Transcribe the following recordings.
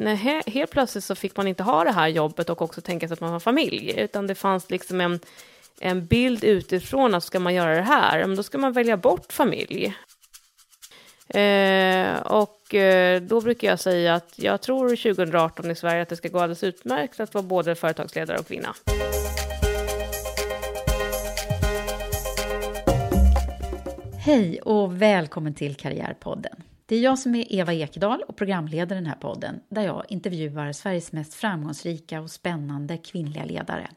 Nej, helt plötsligt så fick man inte ha det här jobbet och också tänka sig att man har familj, utan det fanns liksom en, en bild utifrån att ska man göra det här, men då ska man välja bort familj. Eh, och eh, då brukar jag säga att jag tror 2018 i Sverige att det ska gå alldeles utmärkt att vara både företagsledare och kvinna. Hej och välkommen till Karriärpodden. Det är jag som är Eva Ekedal och programleder den här podden där jag intervjuar Sveriges mest framgångsrika och spännande kvinnliga ledare.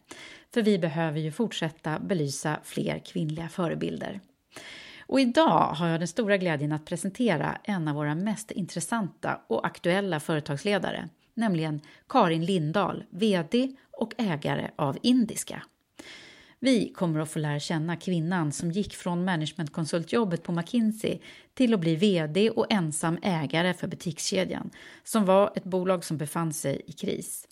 För vi behöver ju fortsätta belysa fler kvinnliga förebilder. Och idag har jag den stora glädjen att presentera en av våra mest intressanta och aktuella företagsledare, nämligen Karin Lindahl, VD och ägare av Indiska. Vi kommer att få lära känna kvinnan som gick från managementkonsultjobbet på McKinsey till att bli VD och ensam ägare för butikskedjan, som var ett bolag som befann sig i kris.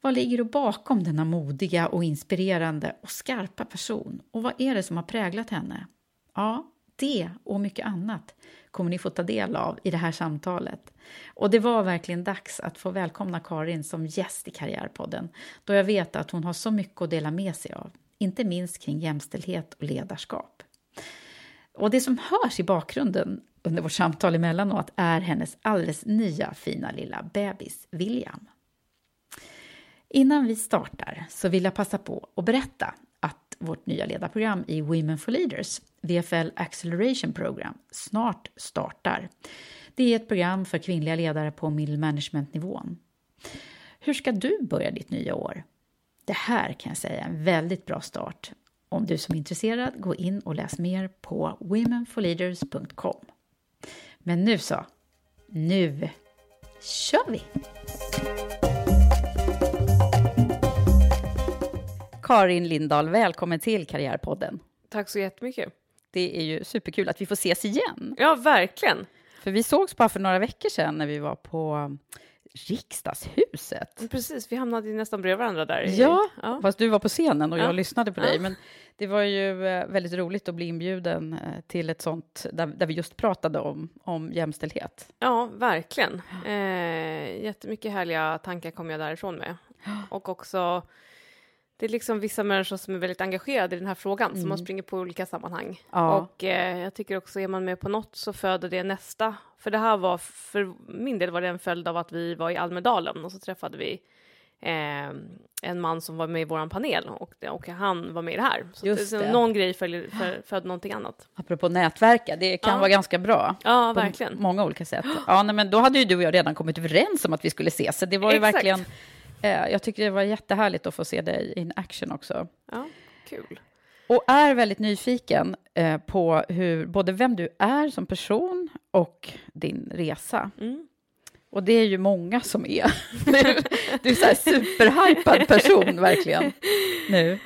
Vad ligger då bakom denna modiga och inspirerande och skarpa person? Och vad är det som har präglat henne? Ja, det och mycket annat kommer ni få ta del av i det här samtalet. Och det var verkligen dags att få välkomna Karin som gäst i Karriärpodden, då jag vet att hon har så mycket att dela med sig av inte minst kring jämställdhet och ledarskap. Och det som hörs i bakgrunden under vårt samtal emellanåt är hennes alldeles nya fina lilla bebis William. Innan vi startar så vill jag passa på att berätta att vårt nya ledarprogram i Women for Leaders, VFL Acceleration Program, snart startar. Det är ett program för kvinnliga ledare på middle management-nivån. Hur ska du börja ditt nya år? Det här kan jag säga är en väldigt bra start. Om du som är intresserad, gå in och läs mer på womenforleaders.com. Men nu så, nu kör vi! Karin Lindahl, välkommen till Karriärpodden. Tack så jättemycket. Det är ju superkul att vi får ses igen. Ja, verkligen. För vi sågs bara för några veckor sedan när vi var på Riksdagshuset. Precis, vi hamnade nästan bredvid varandra där. Ja, ja, fast du var på scenen och Ja. jag lyssnade på Ja. dig. Men det var ju eh, väldigt roligt att bli inbjuden eh, till ett sånt där, där vi just pratade om, om jämställdhet. Ja, verkligen. Eh, jättemycket härliga tankar kom jag därifrån med. Och också, det är liksom vissa människor som är väldigt engagerade i den här frågan, som man springer på olika sammanhang. Ja. Och eh, jag tycker också, är man med på något så föder det nästa. För det här var, för min del var det en följd av att vi var i Almedalen och så träffade vi eh, en man som var med i vår panel och, och han var med i det här. Så Just det, det. någon grej följer, för, födde någonting annat. Apropå nätverka, det kan Ja. vara ganska bra. Ja, på verkligen. många olika sätt. Ja, nej, men då hade ju du och jag redan kommit överens om att vi skulle ses. Så det var ju Exakt. verkligen... Eh, jag tycker det var jättehärligt att få se dig in action också. Ja, kul. Och är väldigt nyfiken eh, på hur, både vem du är som person och din resa. Mm. Och det är ju många som är. Du, du är så här superhypad person, verkligen, nu.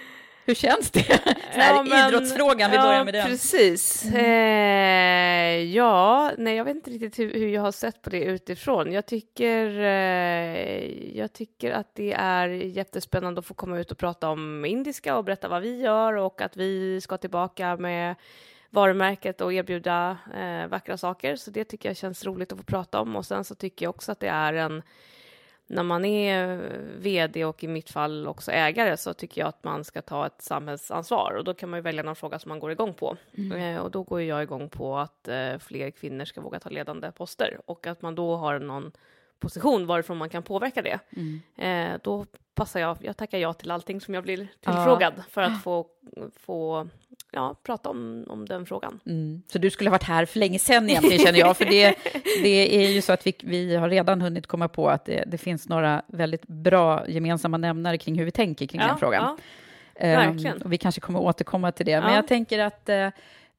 Hur känns det? Ja, men- idrottsfrågan, vi ja, börjar med den. Precis. Eh, ja, nej, jag vet inte riktigt hur, hur jag har sett på det utifrån. Jag tycker, eh, jag tycker att det är jättespännande att få komma ut och prata om indiska och berätta vad vi gör och att vi ska tillbaka med varumärket och erbjuda eh, vackra saker. Så det tycker jag känns roligt att få prata om. Och sen så tycker jag också att det är en när man är vd och i mitt fall också ägare så tycker jag att man ska ta ett samhällsansvar. Och då kan man ju välja någon fråga som man går igång på. Eh, och då går jag igång på att eh, fler kvinnor ska våga ta ledande poster. Och att man då har någon position varifrån man kan påverka det. Eh, då passar jag, jag tackar ja till allting som jag blir tillfrågad för att få, få ja, prata om, om den frågan. Mm. Så du skulle ha varit här för länge sedan egentligen, känner jag. För det, det är ju så att vi, vi har redan hunnit komma på att det, det finns några väldigt bra gemensamma nämnare kring hur vi tänker kring den frågan. Ja, Ehm, verkligen. och vi kanske kommer återkomma till det. Men Ja. jag tänker att eh,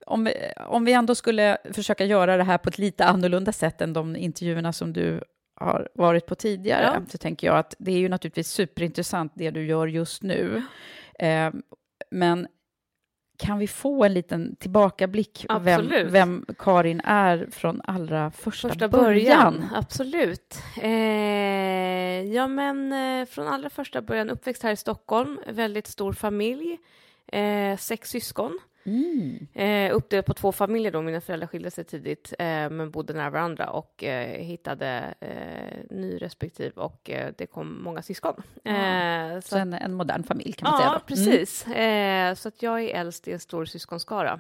om, om vi ändå skulle försöka göra det här på ett lite annorlunda sätt än de intervjuerna som du har varit på tidigare, Ja. så tänker jag att det är ju naturligtvis superintressant det du gör just nu. Ehm, men kan vi få en liten tillbakablick vem, Absolut. vem Karin är från allra första, Första början? början, absolut. Eh, ja, men eh, från allra första början, uppväxt här i Stockholm, väldigt stor familj, eh, sex syskon. Mm. Eh, uppdelat på två familjer då, mina föräldrar skilde sig tidigt, eh, men bodde nära varandra och eh, hittade eh, ny respektive och eh, det kom många syskon. Eh, Så en, en modern familj kan man ja, säga. Då. Mm. precis. Eh, så att jag är äldst i en stor syskonskara.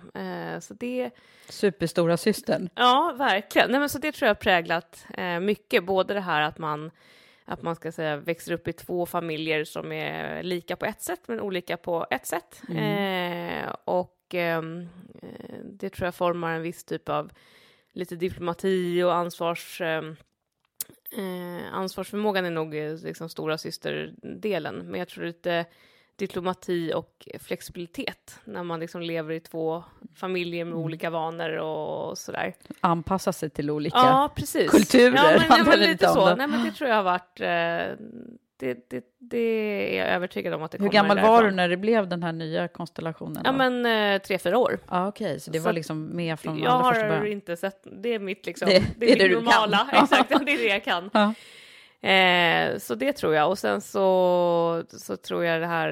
Så det Superstora systern. Ja, verkligen. Nej, men så det tror jag har präglat mycket, både det här att man att man ska säga växer upp i två familjer som är lika på ett sätt men olika på ett sätt. Eh, och ehm, eh, det tror jag formar en viss typ av lite diplomati och ansvars... ehm, Eh, ansvarsförmågan är nog eh, liksom stora systerdelen, men jag tror lite diplomati och flexibilitet när man liksom lever i två familjer med olika vanor och sådär. Anpassa sig till olika Ja, precis. kulturer. Ja, men, ja, men det lite så. då. Nej, men det tror jag har varit... Eh, det, det, det är jag övertygad om att det Hur kommer gammal var du när det blev den här nya konstellationen? Ja, då? men eh, tre, fyra år. Ja, okej, så det Så var liksom med från jag allra första har början? inte sett... Det är mitt liksom... Det- Det, det är är det mitt normala. Exakt, det är det jag kan. Ja. Eh, så det tror jag. Och sen så, så tror jag det här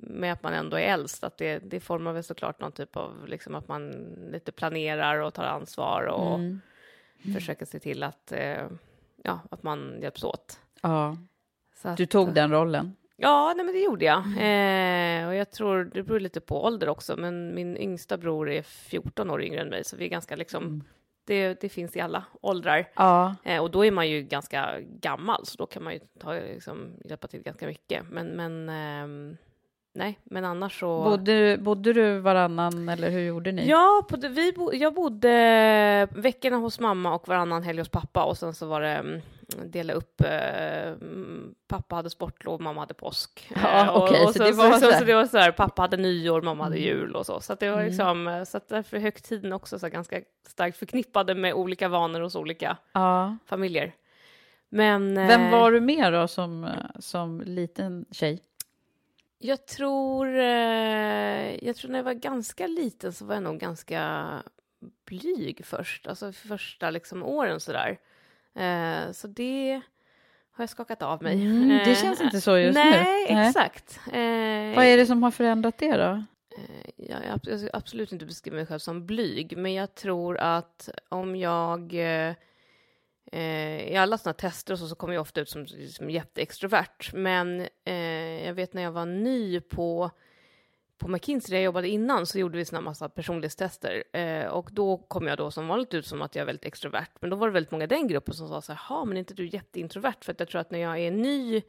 med att man ändå är äldst, att det, det formar väl såklart någon typ av, liksom att man lite planerar och tar ansvar och Mm. försöker se till att, eh, ja, att man hjälps åt. ja, att, du tog den rollen. Ja, nej, men det gjorde jag. Eh, och jag tror, det beror lite på ålder också, men min yngsta bror är 14 år yngre än mig, så vi är ganska liksom, det, det finns i alla åldrar. Ja, Eh, och då är man ju ganska gammal, så då kan man ju ta, liksom, hjälpa till ganska mycket. Men, men ehm, nej, men annars så... bodde, bodde du varannan eller hur gjorde ni? Ja, på, vi bo, jag bodde veckorna hos mamma och varannan helg hos pappa och sen så var det mm, dela upp. Eh, mm, pappa hade sportlov, mamma hade påsk. Ja, Eh, och- okej, och så det var så, så Mm. så det var så här, pappa hade nyår, mamma hade jul och så. Så det var liksom, eh, så att därför är högtiden också så ganska starkt förknippade med olika vanor hos olika Ja. familjer. Men... Vem var du med då som, som liten tjej? Jag tror, jag tror när jag var ganska liten så var jag nog ganska blyg först, alltså första liksom åren sådär. Eh, så det har jag skakat av mig. Mm, det Eh, känns inte så just nej, nu. Nej. exakt. Eh, Vad är det som har förändrat det då? Eh, Jag, jag, ska absolut inte beskriva mig själv som blyg, men jag tror att om jag... I alla sådana tester och så, så kommer jag ofta ut som, som jätteextrovert. Men eh, jag vet när jag var ny på, på McKinsey, där jag jobbade innan, så gjorde vi såna massa personlighetstester. Eh, och då kom jag då som vanligt ut som att jag är väldigt extrovert. Men då var det väldigt många i den gruppen som sa så här, "Jaha, men är inte du jätteintrovert? För att jag tror att när jag är ny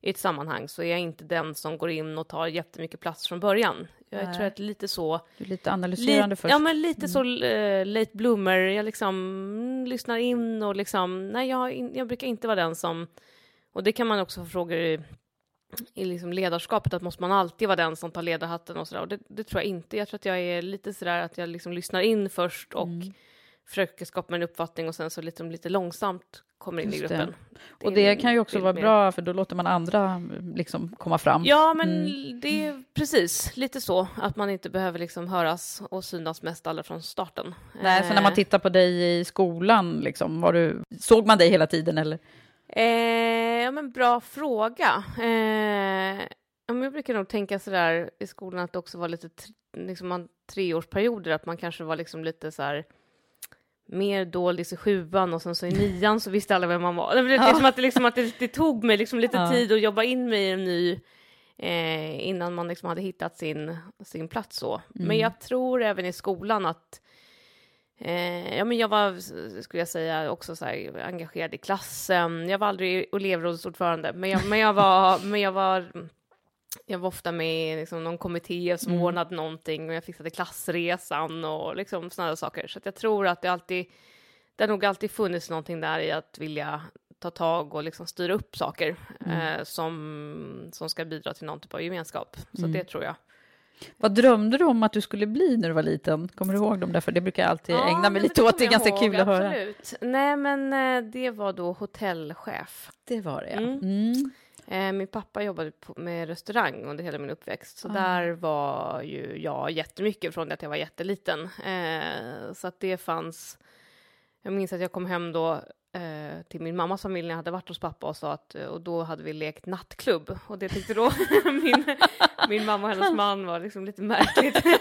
i ett sammanhang så är jag inte den som går in och tar jättemycket plats från början. Jag Nej. tror att lite så... Du är lite analyserande Lite, först. ja, men lite så uh, late bloomer. Jag liksom mm, lyssnar in och liksom... Nej, jag, jag brukar inte vara den som... Och det kan man också få frågor i, liksom ledarskapet, att måste man alltid vara den som tar ledarhatten och sådär. Och det, det tror jag inte. Jag tror att jag är lite sådär att jag liksom lyssnar in först och Mm. försöker skapa en uppfattning och sen så liksom lite långsamt kommer in Just i det. gruppen. Och är det en kan ju också vara mer. bra, för då låter man andra liksom komma fram. Ja, men Mm. det är precis lite så att man inte behöver liksom höras och synas mest alla från starten. Nej, så när man Eh, tittar på dig i skolan, liksom, du, såg man dig hela tiden? Eller? Eh, ja, men bra fråga. Eh, ja, men jag brukar nog tänka sådär i skolan att det också var lite liksom man, treårsperioder, att man kanske var liksom lite så här mer doldis i sjuan och sen så i nian så visste alla vem man var. Det är Ja. som att, det, liksom, att det, det tog mig liksom lite Ja. tid att jobba in mig i en ny eh, innan man liksom hade hittat sin, sin plats så. Mm. Men jag tror även i skolan att Eh, ja, men jag var, skulle jag säga, också så här, engagerad i klassen. Jag var aldrig elevrådsordförande, men jag, men jag var, men jag var, jag var ofta med i liksom, någon kommitté som Mm. ordnade någonting och jag fixade klassresan och liksom sådana saker. Så jag tror att det alltid, det har nog alltid funnits någonting där i att vilja ta tag och liksom styra upp saker Mm. eh, som, som ska bidra till någon typ av gemenskap. Så Mm. det tror jag. Vad drömde du om att du skulle bli när du var liten? Kommer du ihåg dem? Därför det brukar jag alltid ägna mig lite åt. Det är ganska jag kul ihåg, att höra. absolut. Nej, men eh, det var då hotellchef. Det var det, ja. Mm. Mm. Eh, Min pappa jobbade med restaurang under hela min uppväxt, så Ah. där var ju jag jättemycket från det att jag var jätteliten. Eh, så att det fanns... Jag minns att jag kom hem då eh, till min mammas familj när jag hade varit hos pappa och sa att, och då hade vi lekt nattklubb och det tyckte då min, min mamma och hennes man var liksom lite märkligt.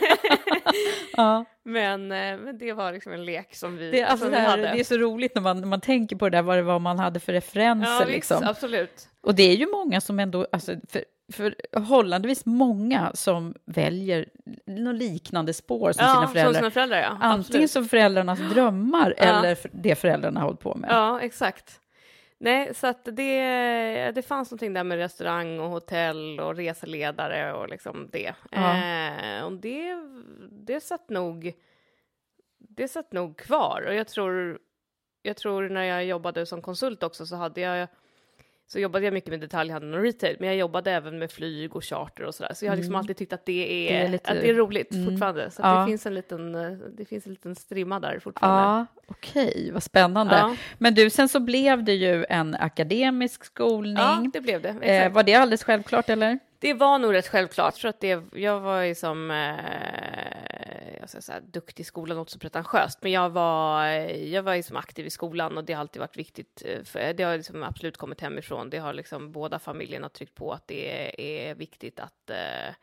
Ja. men, eh, men det var liksom en lek som vi, Det, alltså, som det, vi hade. det är så roligt när man, när man tänker på det där, vad det var man hade för referenser. ja, visst, liksom. absolut. Och det är ju många som ändå, alltså, för, förhållandevis många som väljer något liknande spår som ja, sina föräldrar. Som sina föräldrar, ja. Antingen som föräldrarnas drömmar Ja. eller det föräldrarna hållit på med. Ja, exakt. Nej, så att det, det fanns någonting där med restaurang och hotell och reseledare och liksom det. Ja. Eh, och det, det satt nog det satt nog kvar. Och jag tror, jag tror när jag jobbade som konsult också så hade jag så jobbade jag mycket med detaljhandel och retail, men jag jobbade även med flyg och charter och sådär. Så jag har liksom Mm. alltid tyckt att det är, Det är lite- att det är roligt Mm. fortfarande. Så Ja. det, finns en liten, eh, det finns en liten strimma där fortfarande. Ja, okej, vad spännande. Ja. Men du, sen så blev det ju en akademisk skolning. ja, det blev det. eh, var det alldeles självklart eller? Det var nog rätt självklart. för att det, jag var ju som, eh, jag ska säga duktig i skolan, något så pretentiöst, men jag var, jag var ju som aktiv i skolan och det har alltid varit viktigt. Eh, för det har liksom absolut kommit hemifrån. Det har liksom båda familjerna tryckt på att det är, är viktigt att, eh,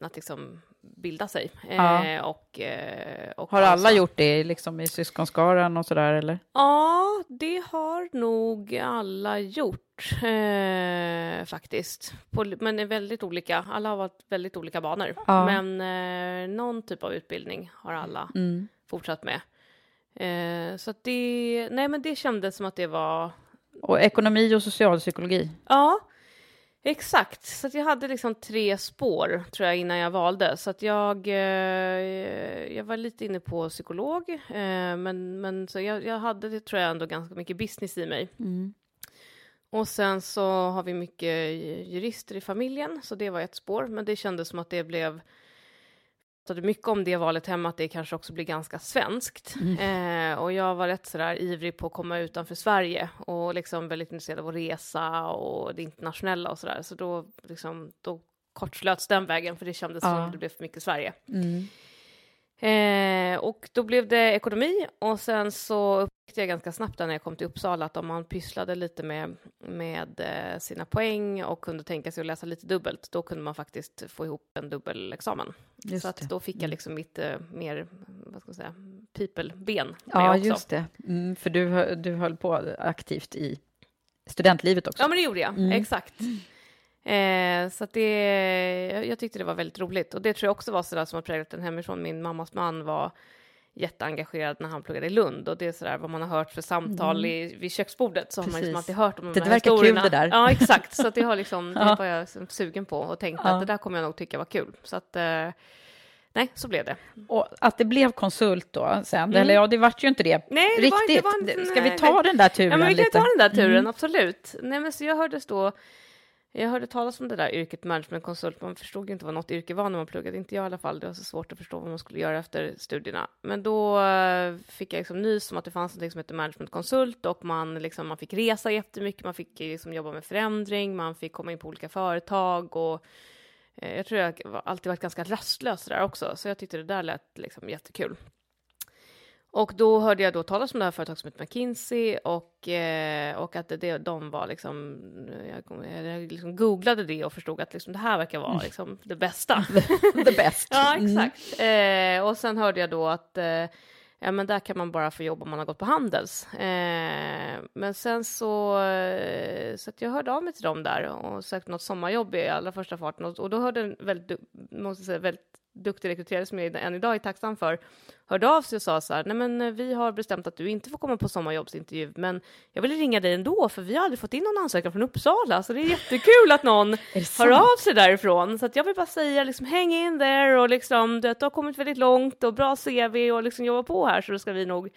att liksom bilda sig. Ja. Eh, och, eh, och Har alla alltså- gjort det liksom i syskonskaran och sådär eller? Ja, det har nog alla gjort eh, faktiskt. På, men är väldigt olika. Alla har varit väldigt olika banor. Ja. Men eh, någon typ av utbildning har alla Mm. fortsatt med. Eh, så det, nej men det kändes som att det var, Och ekonomi och socialpsykologi? ja, exakt. Så jag hade liksom tre spår tror jag innan jag valde. Så att jag, eh, jag var lite inne på psykolog, eh, men, men så jag, jag hade det tror jag ändå ganska mycket business i mig. Mm. Och sen så har vi mycket jurister i familjen, så det var ett spår. Men det kändes som att det blev... Pratade mycket om det valet hemma, att det kanske också blir ganska svenskt. Eh, och jag var rätt sådär ivrig på att komma utanför Sverige och liksom väldigt intresserad av att resa och det internationella och sådär. Så då, liksom, då kortslöts den vägen, för det kändes som Ja. att det blev för mycket Sverige. Mm. Eh, och då blev det ekonomi och sen så jag ganska snabbt när jag kom till Uppsala att om man pysslade lite med, med eh, sina poäng och kunde tänka sig att läsa lite dubbelt, då kunde man faktiskt få ihop en dubbelexamen. Just så att det. då fick jag liksom mitt eh, mer, vad ska man säga, people-ben Ja, också. just det. Mm, för du, du höll på aktivt i studentlivet också. Ja, men det gjorde jag. Mm. Exakt. Eh, så det, jag, jag tyckte det var väldigt roligt. Och det tror jag också var sådär som har präglat den hemifrån. Min mammas man var jätteengagerad när han pluggade i Lund. Och det är sådär vad man har hört för samtal i, vid köksbordet. Så har man liksom Mm. Precis. alltid hört om de Det här verkar kul historierna. det där. Ja, exakt. Så det, har liksom, det var jag liksom sugen på och tänkte Ja. att det där kommer jag nog tycka var kul. Så att, eh, nej, så blev det. Och att det blev konsult då sen, Mm. eller ja, det vart ju inte det Nej, det var riktigt. inte- det var inte- Ska vi nej, ta nej. den där turen Ja, men vi kan lite? ta den där turen, Mm. absolut. Nej, men så jag hördes då jag hörde talas om det där yrket managementkonsult. Man förstod ju inte vad något yrke var när man pluggade, inte jag i alla fall. Det var så svårt att förstå vad man skulle göra efter studierna. Men då eh, fick jag liksom nys om att det fanns något som hette managementkonsult och man, liksom, man fick resa jättemycket, man fick liksom jobba med förändring, man fick komma in på olika företag och eh, jag tror jag alltid varit ganska rastlös där också, så jag tyckte det där lät liksom jättekul. Och då hörde jag då talas om det här företaget som heter McKinsey och, eh, och att det, de var liksom, jag, jag liksom googlade det och förstod att liksom det här verkar vara mm. liksom det bästa. The best. ja, mm. exakt. Mm. Eh, och sen hörde jag då att eh, ja, men där kan man bara få jobb om man har gått på Handels. Eh, men sen så, eh, så att jag hörde av mig till dem där och sökte något sommarjobb i allra första farten och, och då hörde en väldigt, måste säga, väldigt duktig rekryterare som jag än idag är tacksam för, hörde av sig och sa så här, nej men eh, vi har bestämt att du inte får komma på sommarjobbsintervju, men jag vill ringa dig ändå, för vi har aldrig fått in någon ansökan från Uppsala, så det är jättekul att någon hör av sig därifrån. Så jag vill bara säga, liksom, hang in there och liksom, du har kommit väldigt långt och bra CV och liksom jobba på här, så då ska vi nog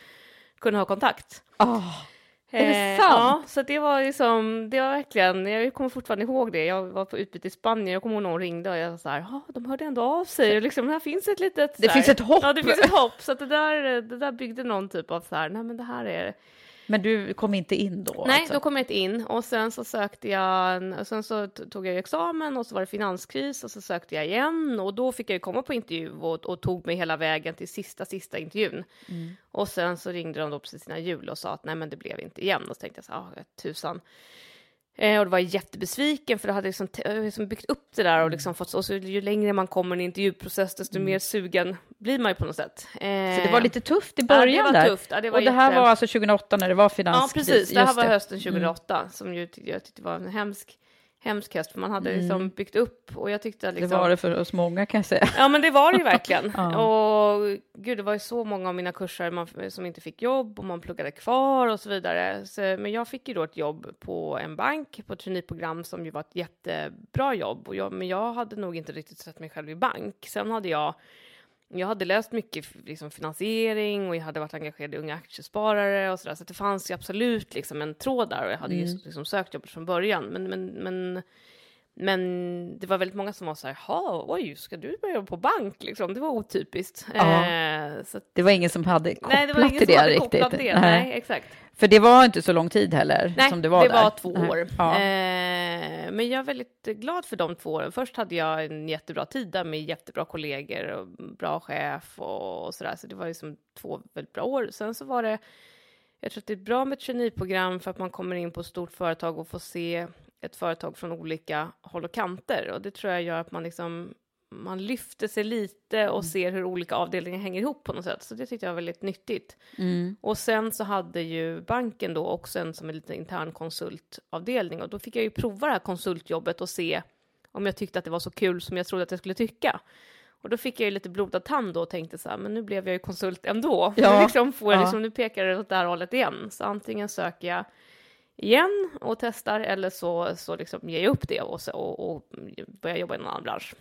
kunna ha kontakt. Oh. Är det sant? Ja, så det var liksom, det var verkligen, jag kommer fortfarande ihåg det. Jag var på utbyte i Spanien, jag kommer ihåg någon ringde och jag var så här, ja, de hörde ändå av sig och liksom, här finns ett litet... Det finns ett hopp! Ja, det finns ett hopp, så att det där, det där byggde någon typ av så här, nej men det här är men du kom inte in då? Nej, alltså. då kom jag inte in. Och sen så sökte jag, och sen så tog jag examen och så var det finanskris och så sökte jag igen och då fick jag komma på intervju och, och, tog mig hela vägen till sista, sista intervjun. Mm. Och sen så ringde de då precis innan jul och sa att nej, men det blev inte igen. Och så tänkte jag så här, tusan. Eh, och det var jättebesviken för det hade liksom, liksom byggt upp det där och liksom fått, och så ju längre man kommer i en intervjuprocess desto mm. mer sugen blir man ju på något sätt. Eh, så det var lite tufft i början ja, det var där? Tufft. Ja, det var och det här var alltså 2008 när det var finanskris? Ja, precis. Det här var hösten 2008 mm. som ju jag tyckte var en hemsk hemsk höst, för man hade liksom mm. byggt upp och jag tyckte liksom, Det var det för oss många kan jag säga. Ja, men det var det ju verkligen. ja. Och gud, det var ju så många av mina kurser man, som inte fick jobb och man pluggade kvar och så vidare. Så, men jag fick ju då ett jobb på en bank på ett traineeprogram som ju var ett jättebra jobb. Och jag, men jag hade nog inte riktigt sett mig själv i bank. Sen hade jag jag hade läst mycket liksom, finansiering och jag hade varit engagerad i Unga Aktiesparare och sådär, så det fanns ju absolut liksom, en tråd där och jag hade mm. ju liksom, sökt jobbet från början. Men, men, men, men det var väldigt många som var så här, oj, ska du börja jobba på bank? Liksom, det var otypiskt. Eh, så det var ingen som hade kopplat nej, det var ingen till som det riktigt? Det. Nej. nej, exakt. För det var inte så lång tid heller? Nej, som det var, det där. var två år. Ja. Eh, men jag är väldigt glad för de två åren. Först hade jag en jättebra tid där med jättebra kollegor och bra chef och, och sådär. Så det var liksom två väldigt bra år. Sen så var det, jag tror att det är bra med ett traineeprogram för att man kommer in på ett stort företag och får se ett företag från olika håll och kanter. Och det tror jag gör att man liksom man lyfter sig lite och mm. ser hur olika avdelningar hänger ihop på något sätt. Så det tyckte jag var väldigt nyttigt. Mm. Och sen så hade ju banken då också en som en liten intern konsultavdelning och då fick jag ju prova det här konsultjobbet och se om jag tyckte att det var så kul som jag trodde att jag skulle tycka. Och då fick jag ju lite blodad tand då och tänkte så här, men nu blev jag ju konsult ändå. Ja. Nu, liksom får jag, liksom, nu pekar det åt det här hållet igen. Så antingen söker jag igen och testar eller så, så liksom ger jag upp det och, så, och, och börjar jobba i en annan bransch.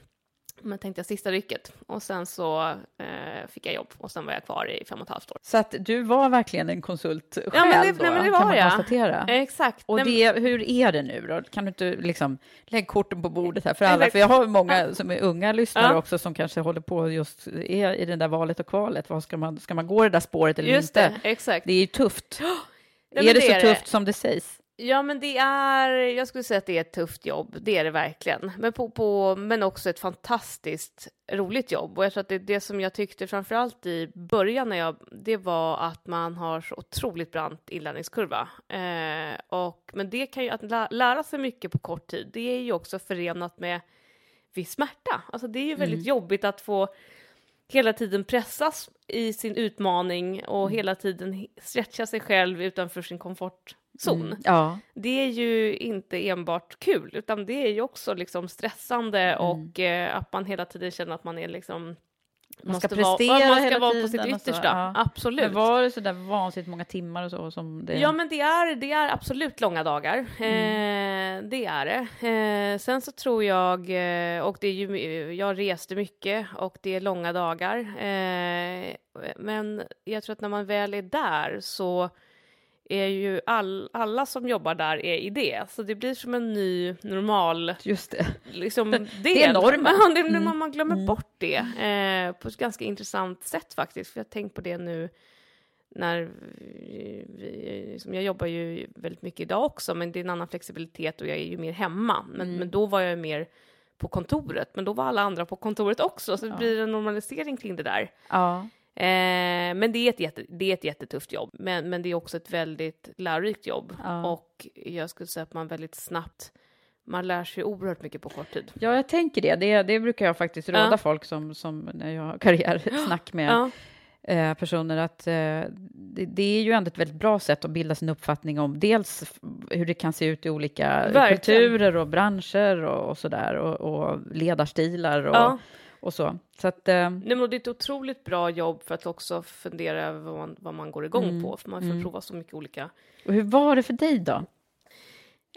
Men tänkte jag sista rycket och sen så eh, fick jag jobb och sen var jag kvar i fem och ett halvt år. Så att du var verkligen en konsult själv ja, men det, då, nej, men det var kan man jag. konstatera. Exakt. Och det, hur är det nu då? Kan du inte liksom lägga korten på bordet här för alla? För jag har många som är unga lyssnare ja. också som kanske håller på just är i det där valet och kvalet. Vad ska man, ska man gå det där spåret eller just inte? Det, exakt. Det är ju tufft. Nej, är det, det så tufft som det sägs? Ja, men det är, jag skulle säga att det är ett tufft jobb, det är det verkligen. Men, på, på, men också ett fantastiskt roligt jobb. Och jag tror att det, det som jag tyckte framför allt i början, när jag, det var att man har så otroligt brant inlärningskurva. Eh, och, men det kan ju, att lä, lära sig mycket på kort tid, det är ju också förenat med viss smärta. Alltså det är ju väldigt mm. jobbigt att få hela tiden pressas i sin utmaning och mm. hela tiden stretcha sig själv utanför sin komfort zon. Mm, ja. Det är ju inte enbart kul, utan det är ju också liksom stressande mm. och eh, att man hela tiden känner att man är liksom man ska prestera vara, man ska vara på sitt yttersta, ja. absolut. Men var det så där vansinnigt många timmar och så som det? Ja, men det är, det är absolut långa dagar. Mm. Eh, det är det. Eh, sen så tror jag, eh, och det är ju, jag reste mycket och det är långa dagar. Eh, men jag tror att när man väl är där så är ju all, alla som jobbar där är i det, så det blir som en ny normal Just det. liksom, del. Det är normen. Ja, det, Mm. Man glömmer bort det eh, på ett ganska intressant sätt faktiskt, för jag har tänkt på det nu när vi, vi, liksom, jag jobbar ju väldigt mycket idag också, men det är en annan flexibilitet och jag är ju mer hemma. Men, Mm. men då var jag mer på kontoret, men då var alla andra på kontoret också, så det blir en normalisering kring det där. Ja. Eh, men det är, ett jätte, det är ett jättetufft jobb, men, men det är också ett väldigt lärorikt jobb. Ja. Och jag skulle säga att man väldigt snabbt, man lär sig oerhört mycket på kort tid. Ja, jag tänker det. Det, det brukar jag faktiskt råda Ja. folk som, som när jag har karriärsnack med Ja, eh, personer att eh, det, är ju ändå ett väldigt bra sätt att bilda sin uppfattning om dels hur det kan se ut i olika Verkligen. kulturer och branscher och, och sådär och, och ledarstilar och, ja. Och så. Så att, eh, Nej, men det är ett otroligt bra jobb för att också fundera över vad man, vad man går igång Mm. på, för man får prova så mycket olika. och hur var det för dig då?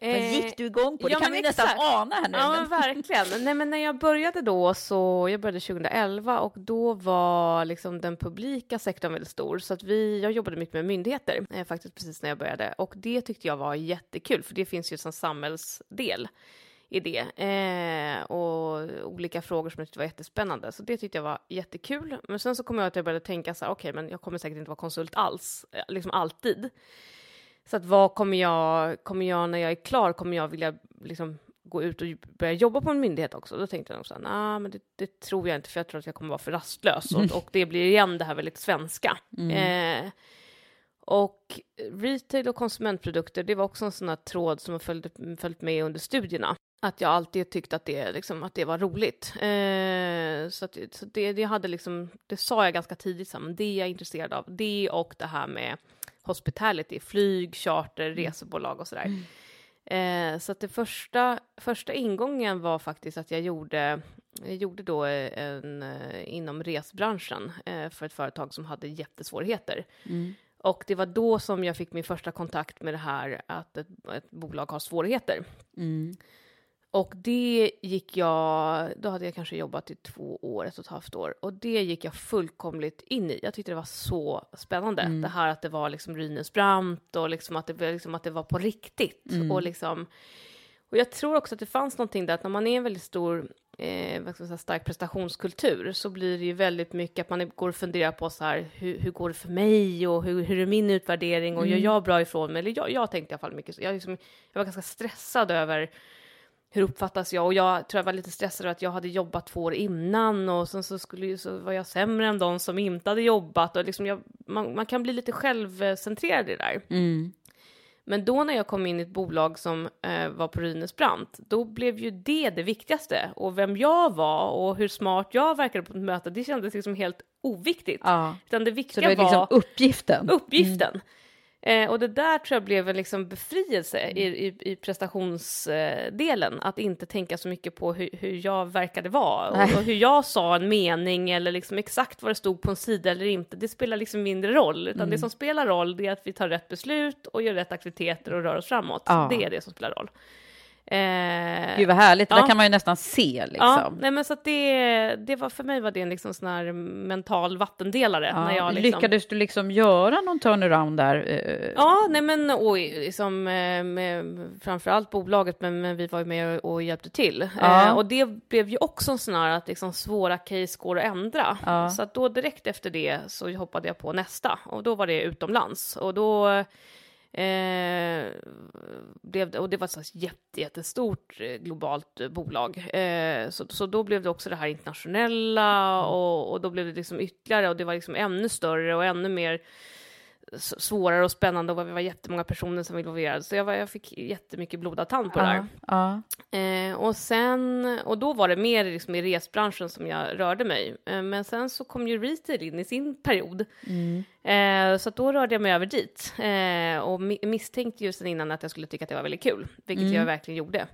Eh, Vad gick du igång på? ja, det kan men vi nästan ana här nu. Ja, men- men verkligen. Nej, men när jag började då, så jag började 2011 och då var liksom den publika sektorn väldigt stor. Så att vi, jag jobbade mycket med myndigheter eh, faktiskt precis när jag började och det tyckte jag var jättekul för det finns ju en samhällsdel i det eh, och olika frågor som jag tyckte var jättespännande. Så det tyckte jag var jättekul. Men sen så kom jag att jag började tänka så här, okej, men jag kommer säkert inte vara konsult alls, eh, liksom alltid. Så att vad kommer jag, kommer jag när jag är klar, kommer jag vilja liksom gå ut och börja jobba på en myndighet också? Då tänkte jag nog så här, nej, men det, det tror jag inte, för jag tror att jag kommer vara för rastlös. Och, och det blir igen det här väldigt svenska. Eh, och retail och konsumentprodukter, det var också en sån här tråd som har följt, följt med under studierna. Att jag alltid tyckt att det, liksom, att det var roligt. Eh, så att, så det, det, hade liksom, det sa jag ganska tidigt, så men det är jag intresserad av. Det och det här med hospitality, flyg, charter, resebolag och sådär. Eh, så att det första, första ingången var faktiskt att jag gjorde, jag gjorde då en, eh, inom resbranschen eh, för ett företag som hade jättesvårigheter. Och det var då som jag fick min första kontakt med det här att ett, ett bolag har svårigheter. Mm. Och det gick jag, då hade jag kanske jobbat i två år, ett och ett halvt år. Och det gick jag fullkomligt in i. Jag tyckte det var så spännande. Det här att det var liksom Rynäsbrant och liksom att, det, var- liksom att det var på riktigt. Och, liksom, och jag tror också att det fanns någonting där att när man är en väldigt stor, eh, vad ska man säga, stark prestationskultur så blir det ju väldigt mycket att man går och funderar på så här, hur, hur går det för mig och hur, hur är min utvärdering och gör jag bra ifrån mig? Eller jag, jag tänkte i alla fall mycket så. Jag, liksom, jag var ganska stressad över hur uppfattas jag? Och jag tror jag var lite stressad över att jag hade jobbat två år innan och sen så, skulle, så var jag sämre än de som inte hade jobbat. Och liksom jag, man, man kan bli lite självcentrerad i det där. Mm. Men då när jag kom in i ett bolag som eh, var på Rynäsbrant, då blev ju det det viktigaste. Och vem jag var och hur smart jag verkade på ett möte, det kändes liksom helt oviktigt. Ja. Utan det Så viktiga det är liksom var uppgiften? uppgiften. Eh, och det där tror jag blev en liksom befrielse i, i, i prestationsdelen. Att inte tänka så mycket på hur, hur jag verkade vara och, och hur jag sa en mening eller liksom exakt vad det stod på en sida eller inte. Det spelar liksom mindre roll. Utan Mm. det som spelar roll det är att vi tar rätt beslut och gör rätt aktiviteter och rör oss framåt. Ja. Det är det som spelar roll. Eh, Gud vad härligt, det Ja. där kan man ju nästan se liksom. Ja, nej men så det, det var för mig var det en liksom sån här mental vattendelare. Ja, När jag liksom, Lyckades du liksom göra någon turnaround där? eh, Ja, nej men oj, liksom, eh, med, framförallt bolaget, men, men vi var ju med och, och hjälpte till. Ja. Eh, och det blev ju också en sån här att liksom, svåra case går att ändra. Ja. Så att då direkt efter det så hoppade jag på nästa och då var det utomlands. Och då Eh, blev och det var ett jätte, jättestort eh, globalt eh, bolag. Eh, så, så då blev det också det här internationella och, och då blev det liksom ytterligare och det var liksom ännu större och ännu mer svårare och spännande och vi var jättemånga personer som var involverade. Så jag, var, jag fick jättemycket blodad tand på det där. Eh, och sen, och då var det mer liksom i resbranschen som jag rörde mig. Eh, men sen så kom ju retail in i sin period. Eh, så då rörde jag mig över dit. Eh, och mi- misstänkte ju sen innan att jag skulle tycka att det var väldigt kul, vilket jag verkligen gjorde.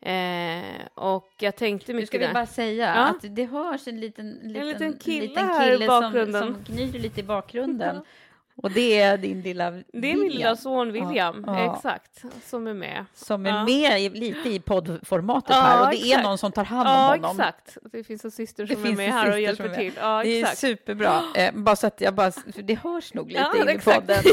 Eh, och jag tänkte Nu mycket ska vi där. bara säga Ja. att det hörs en liten, liten, liten kille liten kille som, som knyter lite i bakgrunden. Och det är din lilla Det är min lilla son William, Ja, exakt, som är med. som är Ja. med i, lite i poddformatet Ja, här och det är exakt. någon som tar hand om Ja, honom. exakt. Det finns en syster Det som är med här och hjälper är till. Ja, det är superbra. Eh, bara så att jag bara, för det hörs nog lite Ja, i podden.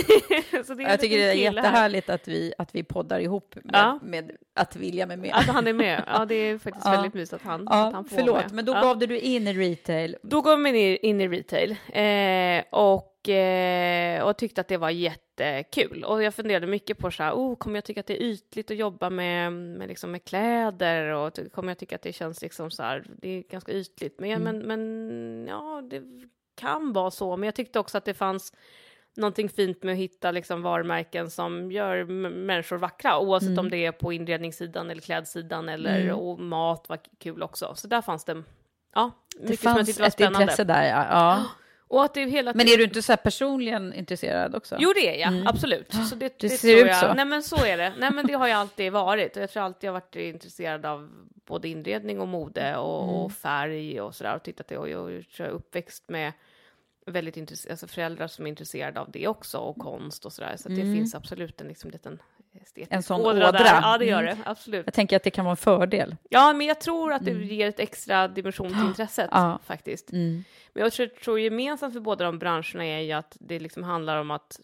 Är Jag tycker det är här. jättehärligt att vi, att vi poddar ihop med, med att William är med. Att han är med. Ja, det är faktiskt väldigt mysigt att han, att ja, han får förlåt, med. men då gav du in i retail. Då gav jag mig in i retail eh, och, och tyckte att det var jättekul. Och jag funderade mycket på så här, oh, kommer jag tycka att det är ytligt att jobba med, med, liksom med kläder och kommer jag tycka att det känns liksom så här, det är ganska ytligt. Men, Mm. men, men ja, det kan vara så. Men jag tyckte också att det fanns någonting fint med att hitta liksom varumärken som gör människor vackra, oavsett Mm. om det är på inredningssidan eller klädsidan eller och mat var kul också. Så där fanns det, ja, Det mycket som jag fanns tyckte var ett spännande. intresse där, ja. ja. Och att det hela Men är du inte så här personligen intresserad också? Jo, det är jag, absolut. Så det, Det det ser ut så. Nej, men så är det. Nej, men det har jag alltid varit. Jag tror alltid jag har varit intresserad av både inredning och mode och, Mm. och färg och sådär. Och tittat det. Och jag jag är uppväxt med väldigt alltså föräldrar som är intresserade av det också och konst och sådär. Så att det finns absolut en liksom liten Mm. En sån ådra ådra. där. Ja, det gör Mm. det. Absolut. Jag tänker att det kan vara en fördel. Ja, men jag tror att det ger ett extra dimension till intresset Ja. faktiskt. Mm. Men jag tror, tror gemensamt för båda de branscherna är ju att det liksom handlar om att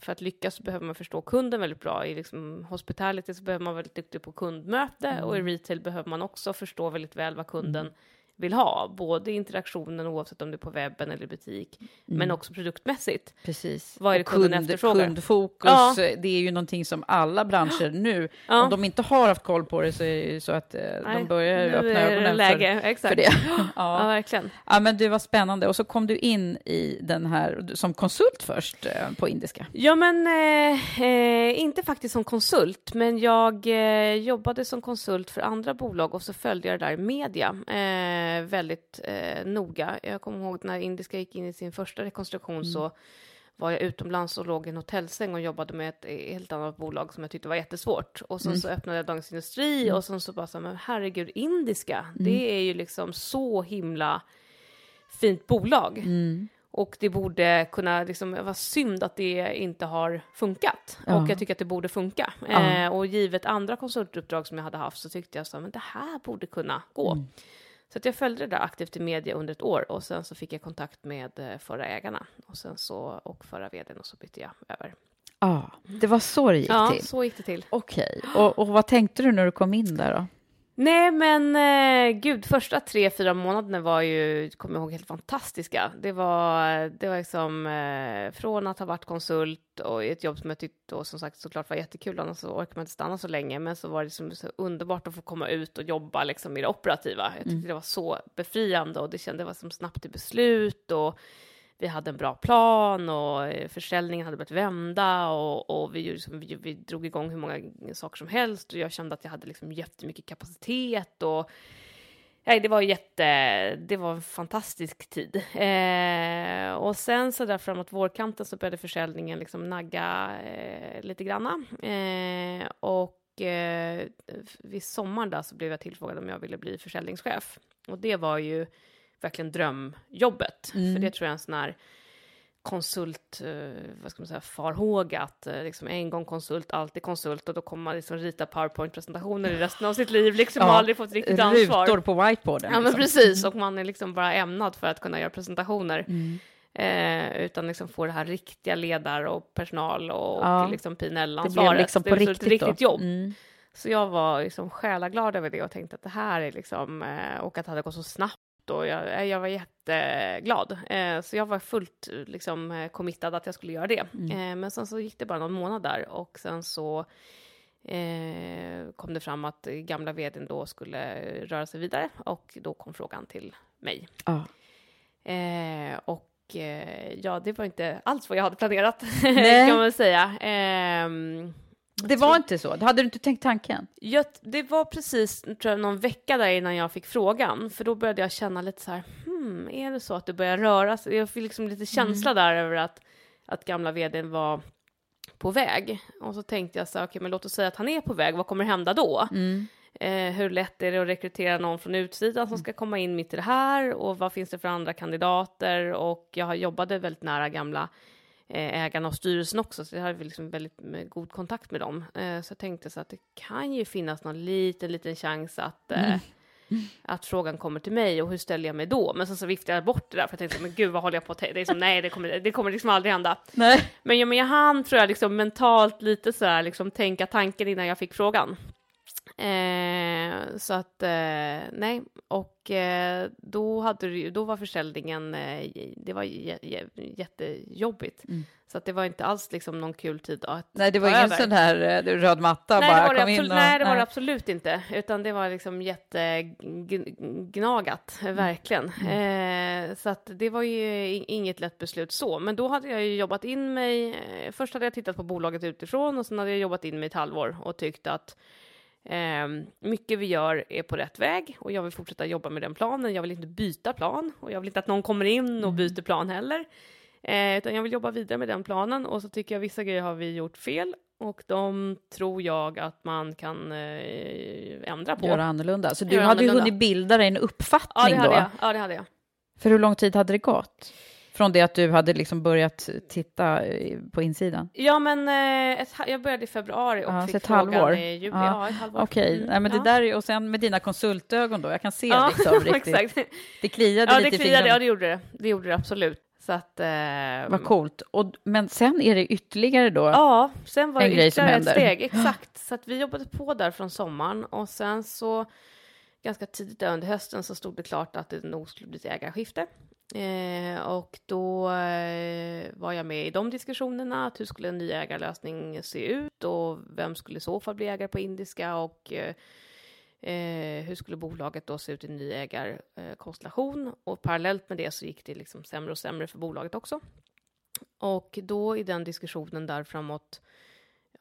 för att lyckas så behöver man förstå kunden väldigt bra. I liksom hospitality så behöver man vara väldigt duktig på kundmöte och i retail behöver man också förstå väldigt väl vad kunden vill ha. Både interaktionen oavsett om det är på webben eller i butik, men också produktmässigt. Precis. Vad är det kunden efterfrågar? Kundfokus, Ja. det är ju någonting som alla branscher nu, Ja. om de inte har haft koll på det så är det ju så att eh, de Nej, börjar ju nu öppna ögonen läge. för, Exakt. för det. Ja, ja. verkligen. ja, men det var spännande. Och så kom du in i den här som konsult först eh, på indiska. Ja, men eh, eh, inte faktiskt som konsult, men jag eh, jobbade som konsult för andra bolag och så följde jag det där i media eh, väldigt eh, noga. Jag kommer ihåg när Indiska gick in i sin första rekonstruktion så var jag utomlands och låg i en hotellsäng och jobbade med ett eh, helt annat bolag som jag tyckte var jättesvårt. Och sen så öppnade jag Dagens Industri och sen så bara så här, men herregud, Indiska, det är ju liksom så himla fint bolag. Och det borde kunna, liksom, var synd att det inte har funkat. Ja. Och jag tycker att det borde funka. Ja. Eh, och givet andra konsultuppdrag som jag hade haft så tyckte jag så men det här borde kunna gå. Mm. Så jag följde det där aktivt i media under ett år och sen så fick jag kontakt med eh, förra ägarna och sen så och förra vdn och så bytte jag över. Ja, det var så det gick Ja, till. så gick det till. Okej, och, och vad tänkte du när du kom in där då? Nej, men eh, gud, första tre, fyra månaderna var ju, kommer jag ihåg, helt fantastiska. Det var, det var liksom eh, från att ha varit konsult och ett jobb som jag tyckte och som sagt såklart var jättekul, annars så orkar man inte stanna så länge, men så var det liksom så underbart att få komma ut och jobba liksom i det operativa. Jag tyckte det var så befriande och det kändes det var som snabbt till beslut och vi hade en bra plan och eh, försäljningen hade börjat vända och, och vi, liksom, vi, vi drog igång hur många saker som helst och jag kände att jag hade liksom jättemycket kapacitet och Nej, det var jätte, det var en fantastisk tid. Eh, och sen så där framåt vårkanten så började försäljningen liksom nagga eh, lite granna. Eh, och eh, vid sommaren där så blev jag tillfrågad om jag ville bli försäljningschef. Och det var ju verkligen drömjobbet. För det tror jag är en sån här konsult, eh, vad ska man säga, farhåga att eh, liksom en gång konsult, alltid konsult och då kommer man liksom rita powerpoint-presentationer i resten av sitt liv, liksom Ja, aldrig fått riktigt ansvar. Rutor på whiteboarden. Ja, men liksom. precis, och man är liksom bara ämnad för att kunna göra presentationer. Mm. Eh, utan liksom få det här riktiga ledare och personal och Ja. liksom Det blev liksom på blev riktigt, ett riktigt då. jobb. Mm. Så jag var liksom själaglad över det och tänkte att det här är liksom, eh, och att det hade gått så snabbt och jag, eh, jag var jätteglad. Eh, så jag var fullt eh, liksom eh, committad att jag skulle göra det. Eh, men sen så gick det bara någon månad där och sen så eh, kom det fram att gamla vdn då skulle röra sig vidare och då kom frågan till mig. Ja. Eh, och ja, det var inte alls vad jag hade planerat kan man säga. Det var inte så? Hade du inte tänkt tanken? jag, det var precis tror jag, någon vecka där innan jag fick frågan, för då började jag känna lite så här, hmm, är det så att det börjar röra sig? Jag fick liksom lite känsla där över att, att gamla vdn var på väg. Och så tänkte jag så här, okej, men låt oss säga att han är på väg, vad kommer hända då? Eh, hur lätt är det att rekrytera någon från utsidan som ska komma in mitt i det här? Och vad finns det för andra kandidater? Och jag jobbade väldigt nära gamla ägarna och styrelsen också, så jag hade liksom väldigt god kontakt med dem. Eh, så jag tänkte så att det kan ju finnas någon liten, liten chans att eh, mm att frågan kommer till mig och hur ställer jag mig då? Men sen så viftade jag bort det där för jag tänkte, men gud vad håller jag på att det är som, Nej, det kommer, det kommer liksom aldrig hända. Nej. Men, ja, men jag hann, tror jag, liksom mentalt lite så här, liksom tänka tanken innan jag fick frågan. Eh, så att, eh, nej, och eh, då, hade, då var försäljningen, eh, det var jättejobbigt. Mm. Så att det var inte alls liksom någon kul tid att Nej, det var ingen över. sån här eh, röd matta nej, bara kom absolut, in och, Nej, det var det absolut inte, utan det var liksom jättegnagat, mm. verkligen. Mm. Eh, så att det var ju inget lätt beslut så, men då hade jag ju jobbat in mig. Först hade jag tittat på bolaget utifrån och sen hade jag jobbat in mig ett halvår och tyckt att Eh, mycket vi gör är på rätt väg och jag vill fortsätta jobba med den planen. Jag vill inte byta plan och jag vill inte att någon kommer in och mm. byter plan heller. Eh, utan jag vill jobba vidare med den planen och så tycker jag vissa grejer har vi gjort fel och de tror jag att man kan eh, ändra på. Göra annorlunda. Så du Göra hade ju hunnit bilda dig en uppfattning ja, det hade då? Jag. Ja, det hade jag. För hur lång tid hade det gått? Från det att du hade liksom börjat titta på insidan? Ja, men eh, ett, jag började i februari och ja, fick ett frågan halvår. i juli. Ja. ja ett halvår. Okej, okay. mm, ja. det där och sen med dina konsultögon då, jag kan se ja, liksom riktigt. exakt. Det kliade ja, lite det kliade, Ja, det gjorde det. Det gjorde det absolut. Så att, eh, Vad coolt. Och, men sen är det ytterligare då Ja, sen var det ytterligare ett steg. Exakt. Så att vi jobbade på där från sommaren och sen så ganska tidigt under hösten så stod det klart att det nog skulle bli ett ägarskifte. Eh, och då eh, var jag med i de diskussionerna, att hur skulle en ny ägarlösning se ut och vem skulle i så fall bli ägare på Indiska och eh, eh hur skulle bolaget då se ut i en ny ägarkonstellation? och parallellt med det så gick det liksom sämre och sämre för bolaget också. Och då i den diskussionen där framåt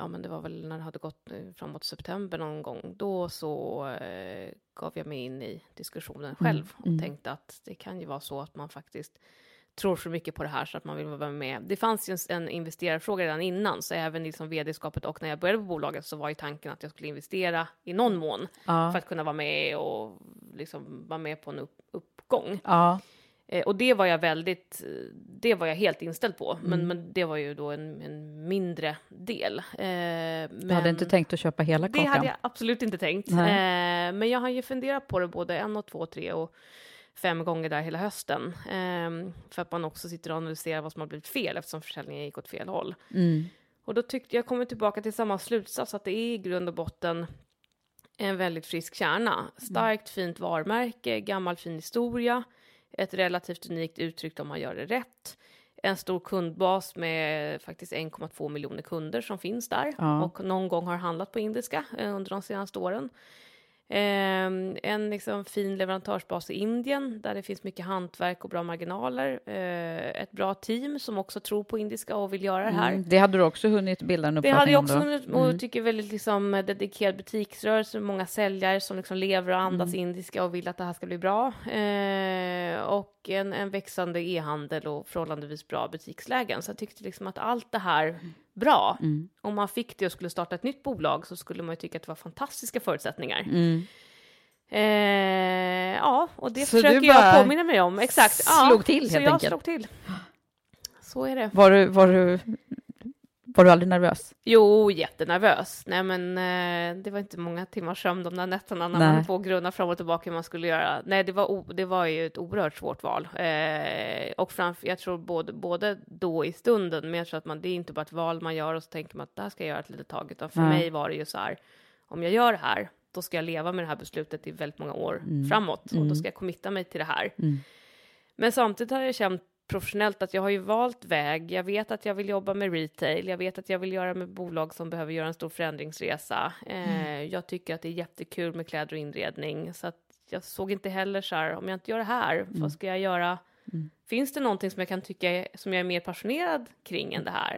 ja men det var väl när det hade gått eh, framåt september någon gång, då så eh, gav jag mig in i diskussionen mm, själv och mm. tänkte att det kan ju vara så att man faktiskt tror för mycket på det här så att man vill vara med. Det fanns ju en investerarfråga redan innan, så även liksom vd-skapet och när jag började på bolaget så var ju tanken att jag skulle investera i någon mån ja. för att kunna vara med och liksom vara med på en upp, uppgång. Ja. Eh, och det var jag väldigt, det var jag helt inställd på, mm. men, men det var ju då en, en mindre del. Eh, men du hade inte tänkt att köpa hela kakan? Det hade jag absolut inte tänkt. Eh, men jag har ju funderat på det både en och två, tre och fem gånger där hela hösten. Eh, för att man också sitter och analyserar vad som har blivit fel eftersom försäljningen gick åt fel håll. Mm. Och då tyckte jag kommer tillbaka till samma slutsats att det är i grund och botten en väldigt frisk kärna. Starkt fint varumärke, gammal fin historia ett relativt unikt uttryck om man gör det rätt. En stor kundbas med faktiskt 1,2 miljoner kunder som finns där ja. och någon gång har handlat på indiska eh, under de senaste åren. Eh, en liksom fin leverantörsbas i Indien där det finns mycket hantverk och bra marginaler. Eh, ett bra team som också tror på indiska och vill göra det här. Mm, det hade du också hunnit bilda en uppfattning om? Det hade jag också hunnit och mm. tycker väldigt liksom dedikerad butiksrörelse, många säljare som liksom lever och andas mm. indiska och vill att det här ska bli bra. Eh, och en, en växande e-handel och förhållandevis bra butikslägen. Så jag tyckte liksom att allt det här bra. Mm. Om man fick det och skulle starta ett nytt bolag så skulle man ju tycka att det var fantastiska förutsättningar. Mm. Eh, ja, och det så försöker jag påminna mig om. Exakt. Slog ja, till helt så jag enkelt. slog till. Så är det. Var du, var du var du aldrig nervös? Jo, jättenervös. Nej, men eh, det var inte många timmars sömn de där nätterna när Nej. man får grunna fram och tillbaka hur man skulle göra. Nej, det var, det var ju ett oerhört svårt val. Eh, och framför, jag tror både, både då i stunden, men jag tror att man, det är inte bara ett val man gör och så tänker man att det här ska jag göra ett litet tag, utan för Nej. mig var det ju så här, om jag gör det här, då ska jag leva med det här beslutet i väldigt många år mm. framåt, mm. och då ska jag committa mig till det här. Mm. Men samtidigt har jag känt professionellt att jag har ju valt väg. Jag vet att jag vill jobba med retail. Jag vet att jag vill göra med bolag som behöver göra en stor förändringsresa. Eh, mm. Jag tycker att det är jättekul med kläder och inredning, så att jag såg inte heller så här, om jag inte gör det här, mm. vad ska jag göra? Mm. Finns det någonting som jag kan tycka som jag är mer passionerad kring än det här?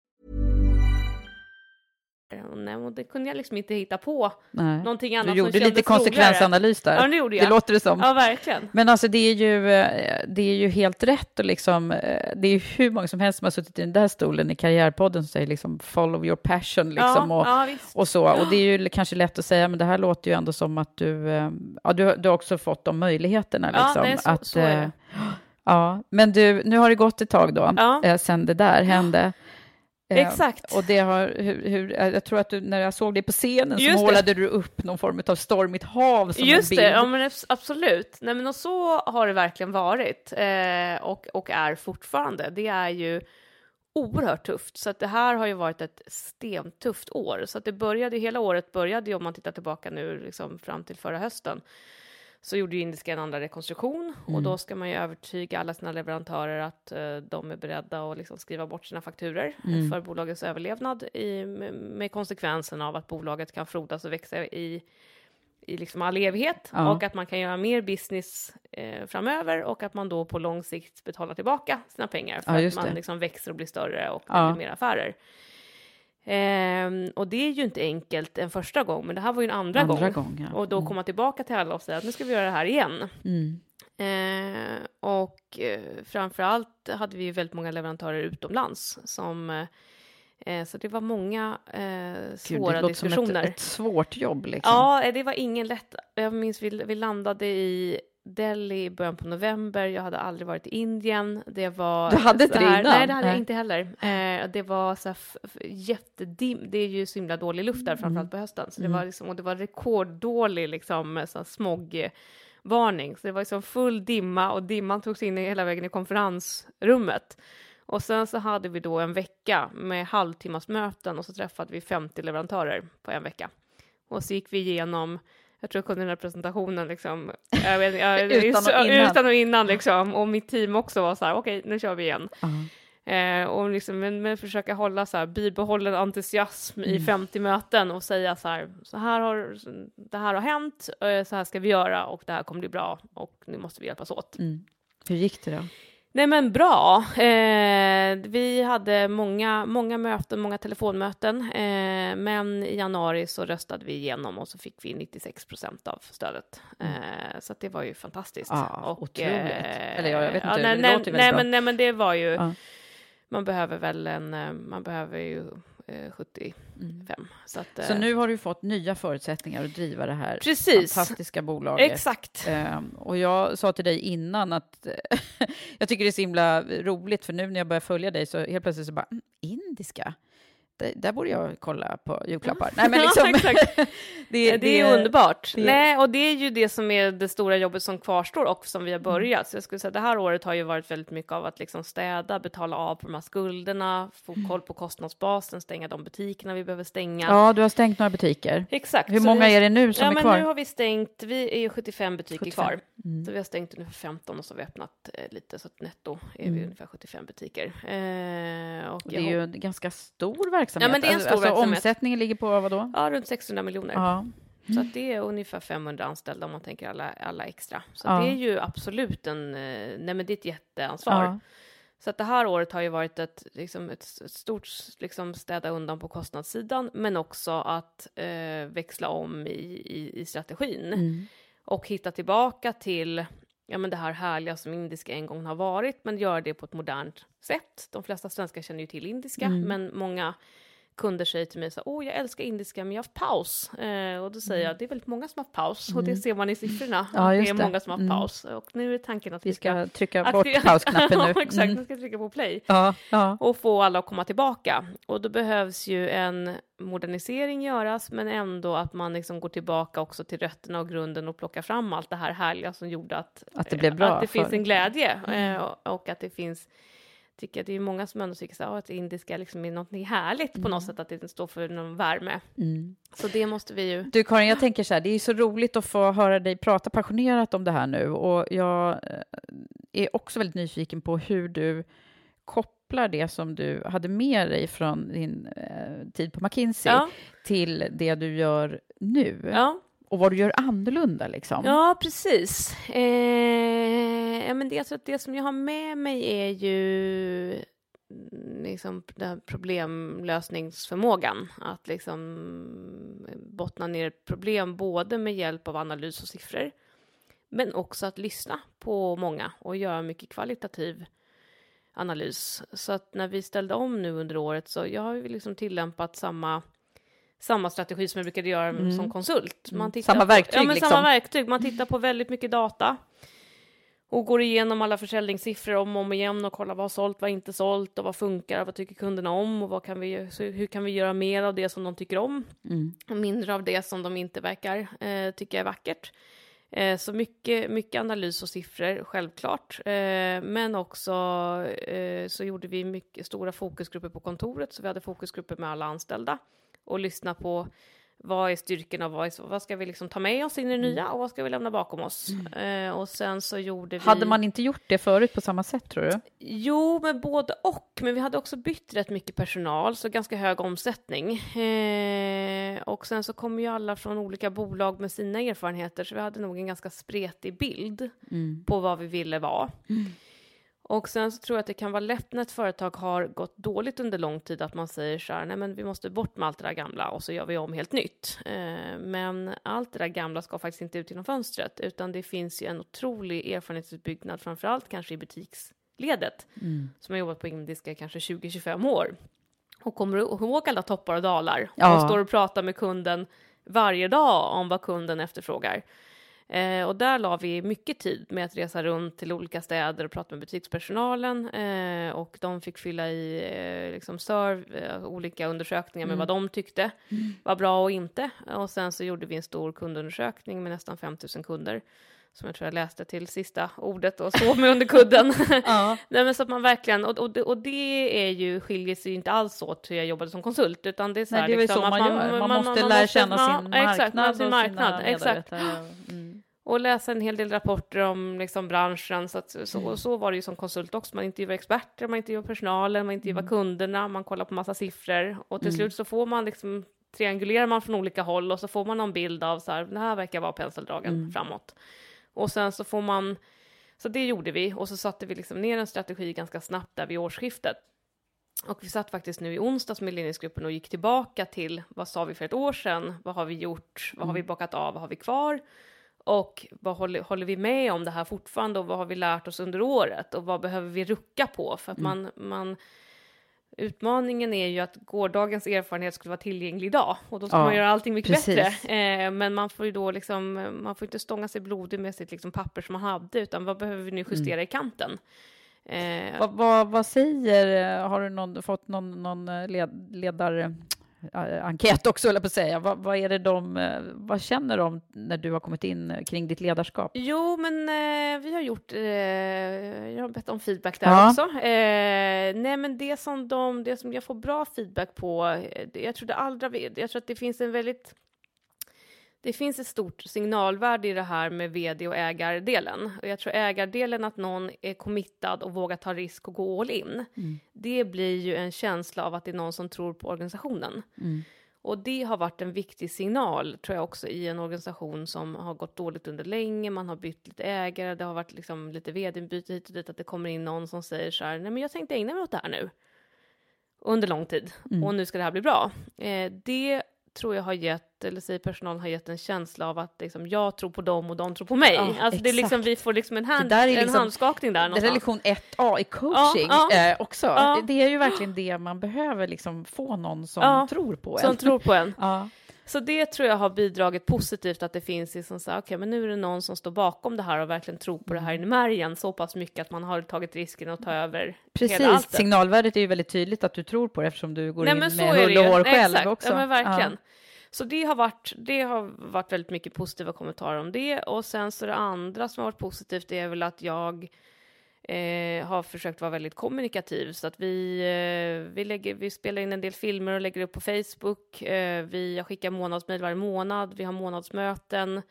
Nej, och det kunde jag liksom inte hitta på Nej. någonting annat Du gjorde lite konsekvensanalys där. Ja, det gjorde jag. Det låter det som. Ja, verkligen. Men alltså det är ju, eh, det är ju helt rätt och liksom, eh, det är ju hur många som helst som har suttit i den där stolen i Karriärpodden som säger liksom follow your passion liksom ja, och, ja, och så. Och det är ju kanske lätt att säga, men det här låter ju ändå som att du, eh, ja, du, du har också fått de möjligheterna Ja, liksom. nej, så- att, så är det. Ja, men du, nu har det gått ett tag då, Ja. sen det där hände. Eh, Exakt. Och det har, hur, hur, eh, jag tror att du, när jag såg dig på scenen så Just det. målade du upp någon form av stormigt hav som Just en bild. det, ja, men abs- absolut. Nej, men och så har det verkligen varit eh, och, och är fortfarande. Det är ju oerhört tufft, så att det här har ju varit ett stentufft år. Så att det började, hela året började ju, om man tittar tillbaka nu liksom fram till förra hösten, så gjorde ju Indiska en andra rekonstruktion och då ska man ju övertyga alla sina leverantörer att eh, de är beredda att liksom skriva bort sina fakturer för bolagets överlevnad i, med, konsekvensen av att bolaget kan frodas och växa i i liksom all evighet Ja. och att man kan göra mer business eh, framöver och att man då på lång sikt betalar tillbaka sina pengar för Ja, att man liksom växer och blir större och Ja. blir mer affärer. Ehm, och det är ju inte enkelt en första gång, men det här var ju en andra, Andra gång. gång, ja. Och då komma tillbaka till alla och säga att nu ska vi göra det här igen. Mm. Eh, och eh, framför allt hade vi ju väldigt många leverantörer utomlands som eh, så det var många eh, Gud, svåra det låter som diskussioner. ett, ett svårt jobb. Liksom. Ja, eh, det var ingen lätt. Jag minns vi, vi landade i Delhi i början på november. Jag hade aldrig varit i Indien. Det var Du hade inte det innan? Nej, det hade jag Nej. inte heller. Eh, det var så här jättedim. Det är ju så himla dålig luft Mm. där, framförallt på hösten. Så det var liksom, och det var rekorddålig liksom, så smogvarning. Så det var liksom full dimma och dimman togs in i- hela vägen i konferensrummet. Och sen så hade vi då en vecka med halvtimmasmöten och så träffade vi 50 leverantörer på en vecka. Och så gick vi igenom, jag tror jag kunde den här presentationen liksom, jag vet, jag, Utan och innan. utan och innan liksom, och mitt team också var så här, okej nu kör vi igen. Ja. Eh, och liksom, men, men försöka hålla så här, bibehållen entusiasm i 50 möten och säga så här, så här har, det här har hänt, eh, så här ska vi göra och det här kommer bli bra och nu måste vi hjälpas åt. Mm. Hur gick det då? Nej men bra. Eh, vi hade många, många möten, många telefonmöten, eh, men i januari så röstade vi igenom och så fick vi 96 procent av stödet. Mm. Eh, så det var ju fantastiskt. Ja, och, otroligt. Eh, Eller jag, jag vet inte, ja, nej, det nej, låter nej, men, nej men det var ju, ja. man behöver väl en, eh, man behöver ju 75. Mm. Så, att, så nu har du fått nya förutsättningar att driva det här precis. fantastiska bolaget. Exakt. Um, och jag sa till dig innan att jag tycker det är så himla roligt, för nu när jag börjar följa dig så helt plötsligt så bara, mm, indiska? där borde jag kolla på julklappar. Nej, men liksom, ja, det, det, det, är underbart. Det, Nej, och det är ju det som är det stora jobbet som kvarstår och som vi har mm. börjat. Så jag skulle säga det här året har ju varit väldigt mycket av att liksom städa, betala av på de här skulderna, få mm. koll på kostnadsbasen, stänga de butikerna vi behöver stänga. Ja, du har stängt några butiker. Exakt. Hur många vi, är det nu som ja, är men kvar? Nu har vi stängt, vi är ju 75 butiker 75. kvar. Mm. Så vi har stängt ungefär 15 och så har vi öppnat eh, lite, så netto är mm. vi ungefär 75 butiker. Eh, och det är ju en ganska stor verksamhet. Ja, men det är en stor alltså, verksamhet. omsättningen ligger på vad då? Ja, runt 600 miljoner. Ja. Så att det är ungefär 500 anställda om man tänker alla, alla extra. Så ja. det är ju absolut en, eh, nej men det är ett jätteansvar. Ja. Så att det här året har ju varit ett, liksom ett stort liksom städa undan på kostnadssidan, men också att eh, växla om i, i, i strategin. Mm och hitta tillbaka till ja, men det här härliga som indiska en gång har varit, men göra det på ett modernt sätt. De flesta svenskar känner ju till indiska, mm. men många kunder säger till mig så åh jag älskar indiska men jag har haft paus. Eh, och då säger mm. jag, det är väldigt många som har haft paus mm. och det mm. ser man i siffrorna. Ja, det är många som har haft mm. paus. Och nu är tanken att vi ska, ska trycka bort pausknappen nu. ja, exakt, vi ska trycka på play. Ja, ja. Och få alla att komma tillbaka. Och då behövs ju en modernisering göras, men ändå att man liksom går tillbaka också till rötterna och grunden och plockar fram allt det här härliga som gjorde att, att det, blev bra att det finns en glädje eh, och att det finns tycker att det är många som ändå tycker så, att indiska liksom är något härligt mm. på något mm. sätt, att det står för någon värme. Mm. Så det måste vi ju... Du Karin, jag tänker så här, det är så roligt att få höra dig prata passionerat om det här nu och jag eh, är också väldigt nyfiken på hur du kopplar det som du hade med dig från din eh, tid på McKinsey ja. till det du gör nu. Ja och vad du gör annorlunda liksom. Ja, precis. Eh, ja, men det, alltså, det som jag har med mig är ju mm, liksom den problemlösningsförmågan. Att liksom bottna ner ett problem både med hjälp av analys och siffror, men också att lyssna på många och göra mycket kvalitativ analys. Så att när vi ställde om nu under året så jag har vi liksom tillämpat samma samma strategi som jag brukade göra mm. som konsult. Man mm. samma verktyg? På, ja, men liksom. samma verktyg. Man tittar på väldigt mycket data och går igenom alla försäljningssiffror om och om igen och kollar vad har sålt, vad har inte sålt och vad funkar, vad tycker kunderna om och vad kan vi, hur kan vi göra mer av det som de tycker om mm. och mindre av det som de inte verkar eh, tycka är vackert. Eh, så mycket, mycket analys och siffror, självklart. Eh, men också eh, så gjorde vi mycket stora fokusgrupper på kontoret, så vi hade fokusgrupper med alla anställda och lyssna på vad är styrkorna och vad, är, vad ska vi liksom ta med oss in i det nya och vad ska vi lämna bakom oss? Mm. Eh, och sen så gjorde vi... Hade man inte gjort det förut på samma sätt tror du? Jo, men både och. Men vi hade också bytt rätt mycket personal, så ganska hög omsättning. Eh, och sen så kom ju alla från olika bolag med sina erfarenheter, så vi hade nog en ganska spretig bild mm. på vad vi ville vara. Mm. Och sen så tror jag att det kan vara lätt när ett företag har gått dåligt under lång tid att man säger så här, nej men vi måste bort med allt det där gamla och så gör vi om helt nytt. Eh, men allt det där gamla ska faktiskt inte ut genom fönstret, utan det finns ju en otrolig erfarenhetsutbyggnad, framför allt kanske i butiksledet, mm. som har jobbat på indiska kanske 20-25 år. Och kommer du ihåg alla toppar och dalar? Ja. Och står och pratar med kunden varje dag om vad kunden efterfrågar. Eh, och där la vi mycket tid med att resa runt till olika städer och prata med butikspersonalen eh, och de fick fylla i eh, liksom serv, eh, olika undersökningar med mm. vad de tyckte mm. var bra och inte. Och sen så gjorde vi en stor kundundersökning med nästan 5000 kunder som jag tror jag läste till sista ordet och sov med under kudden. ja. Nej, men så att man verkligen, och, och, och det är ju, skiljer sig inte alls åt hur jag jobbade som konsult, utan det är så Nej, det är liksom, så man, man gör, man, man måste man, lära känna sin marknad. Exakt, sin marknad, exakt. Mm och läsa en hel del rapporter om liksom, branschen. Så, att, så, mm. så var det ju som konsult också. Man intervjuar experter, man intervjuar personalen, man intervjuar mm. kunderna, man kollar på massa siffror och till mm. slut så får man liksom triangulerar man från olika håll och så får man någon bild av så här, det här verkar vara penseldragen mm. framåt. Och sen så får man Så det gjorde vi och så satte vi liksom ner en strategi ganska snabbt där vid årsskiftet. Och vi satt faktiskt nu i onsdags med ledningsgruppen och gick tillbaka till vad sa vi för ett år sedan? Vad har vi gjort? Vad har vi bakat av? Vad har vi kvar? Och vad håller, håller vi med om det här fortfarande och vad har vi lärt oss under året och vad behöver vi rucka på? För att man, man Utmaningen är ju att gårdagens erfarenhet skulle vara tillgänglig idag och då ska Ja, man göra allting mycket precis. bättre. Eh, men man får ju då liksom, man får inte stånga sig blodig med sitt liksom papper som man hade, utan vad behöver vi nu justera i kanten? Eh, Vad, vad, vad säger, eh, har du någon, fått någon, någon eh, led, ledar... eh, enkät också, höll jag på att säga. Vad, vad, är det de, eh, vad känner de när du har kommit in eh, kring ditt ledarskap? Jo, men eh, vi har gjort, eh, jag har bett om feedback där Ja. också. Eh, nej, men det som, de, det som jag får bra feedback på, jag tror det allra, jag tror att det finns en väldigt, det finns ett stort signalvärde i det här med vd och ägardelen. Och jag tror ägardelen, att någon är committad och vågar ta risk och gå all in, det blir ju en känsla av att det är någon som tror på organisationen. Och det har varit en viktig signal, tror jag också, i en organisation som har gått dåligt under länge. Man har bytt lite ägare, det har varit liksom lite vd-byte hit och dit, att det kommer in någon som säger så här, nej men jag tänkte ägna mig åt det här nu. Under lång tid. Och nu ska det här bli bra. Eh, det tror jag har gett, eller säger personalen har gett en känsla av att liksom, jag tror på dem och de tror på mig. Ja, alltså det är liksom, vi får liksom en, hand, där är en liksom- handskakning där Det är någonstans. lektion 1A i coaching Ja, ja. Eh, också. Ja. Det är ju verkligen det man behöver, liksom, få någon som tror på en. Som tror på en. Så det tror jag har bidragit positivt att det finns liksom så här, okej, men nu är det någon som står bakom det här och verkligen tror på det här Mm. i märgen så pass mycket att man har tagit risken att ta över hela Precis, alltet. signalvärdet är ju väldigt tydligt att du tror på det eftersom du går Nej, in med hull och hår själv Exakt. också. Ja, men verkligen. Ja. Så det har, varit, det har varit väldigt mycket positiva kommentarer om det. Och sen så det andra som har varit positivt är väl att jag eh, har försökt vara väldigt kommunikativ. Så att vi, eh, vi, lägger, vi spelar in en del filmer och lägger upp på Facebook. Eh, vi, jag skickar månadsmejl varje månad. Vi har månadsmöten.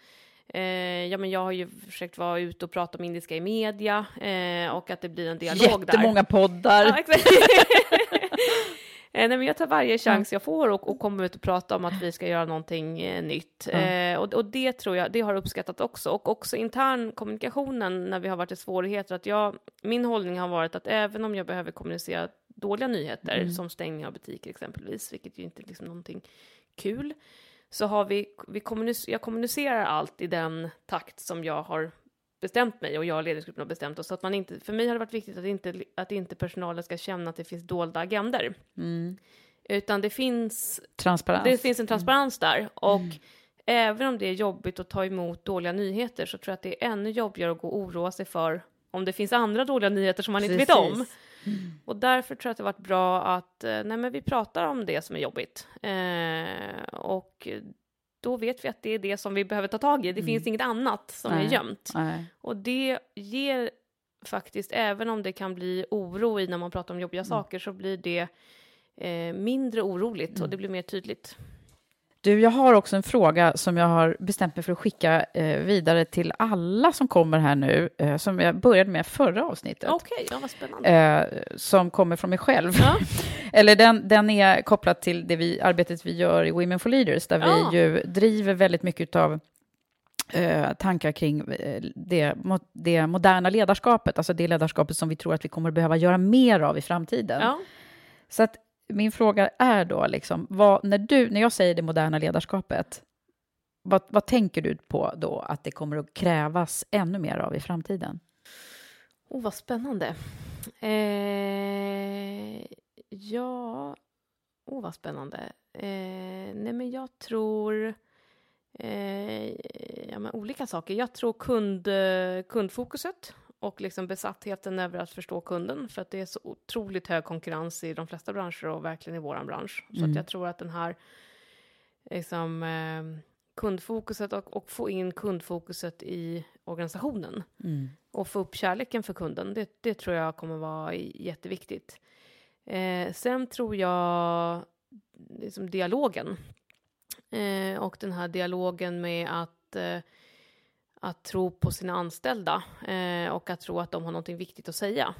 Eh, ja, men jag har ju försökt vara ute och prata om indiska i media eh, och att det blir en dialog där. Jättemånga poddar. Ja. Eh, Nej, men jag tar varje chans jag får och, och kommer ut och prata om att vi ska göra någonting eh, nytt. Eh, och, och det tror jag, det har uppskattat också. Och också intern kommunikationen när vi har varit i svårigheter. Att jag, min hållning har varit att även om jag behöver kommunicera dåliga nyheter, som stängning av butiker exempelvis, vilket ju inte är liksom någonting kul, så har vi, vi kommunic- jag kommunicerar allt i den takt som jag har bestämt mig och jag och ledningsgruppen har bestämt oss. Så att man inte, för mig har det varit viktigt att inte, att inte personalen ska känna att det finns dolda agender. Utan det finns, Transparens. det finns en transparens där. Och även om det är jobbigt att ta emot dåliga nyheter så tror jag att det är ännu jobbigare att gå och oroa sig för om det finns andra dåliga nyheter som man inte vet om. Precis. Och därför tror jag att det varit bra att eh, nej, men vi pratar om det som är jobbigt. Eh, och då vet vi att det är det som vi behöver ta tag i. Det finns inget annat som Nej. är gömt. Nej. Och det ger faktiskt, även om det kan bli oro i när man pratar om jobbiga saker, så blir det eh, mindre oroligt och det blir mer tydligt. Du, jag har också en fråga som jag har bestämt mig för att skicka eh, vidare till alla som kommer här nu, eh, som jag började med förra avsnittet. Okej, ja vad spännande. eh, som kommer från mig själv. Ja. Eller den, den är kopplad till det vi, arbetet vi gör i Women for Leaders, där Ja. vi ju driver väldigt mycket av eh, tankar kring eh, det, det moderna ledarskapet, alltså det ledarskapet som vi tror att vi kommer behöva göra mer av i framtiden. Ja. Så att min fråga är då, liksom, vad, när, du, när jag säger det moderna ledarskapet, vad, vad tänker du på då att det kommer att krävas ännu mer av i framtiden? Oh, vad spännande. Eh, ja, oh, vad spännande. Eh, nej, men jag tror eh, ja, men olika saker. Jag tror kund, eh, kundfokuset och liksom besattheten över att förstå kunden, för att det är så otroligt hög konkurrens i de flesta branscher och verkligen i våran bransch. Så att jag tror att den här liksom, eh, kundfokuset och, och få in kundfokuset i organisationen och få upp kärleken för kunden. Det, det tror jag kommer vara jätteviktigt. Eh, sen tror jag liksom dialogen. Eh, och den här dialogen med att, eh, att tro på sina anställda eh, och att tro att de har någonting viktigt att säga.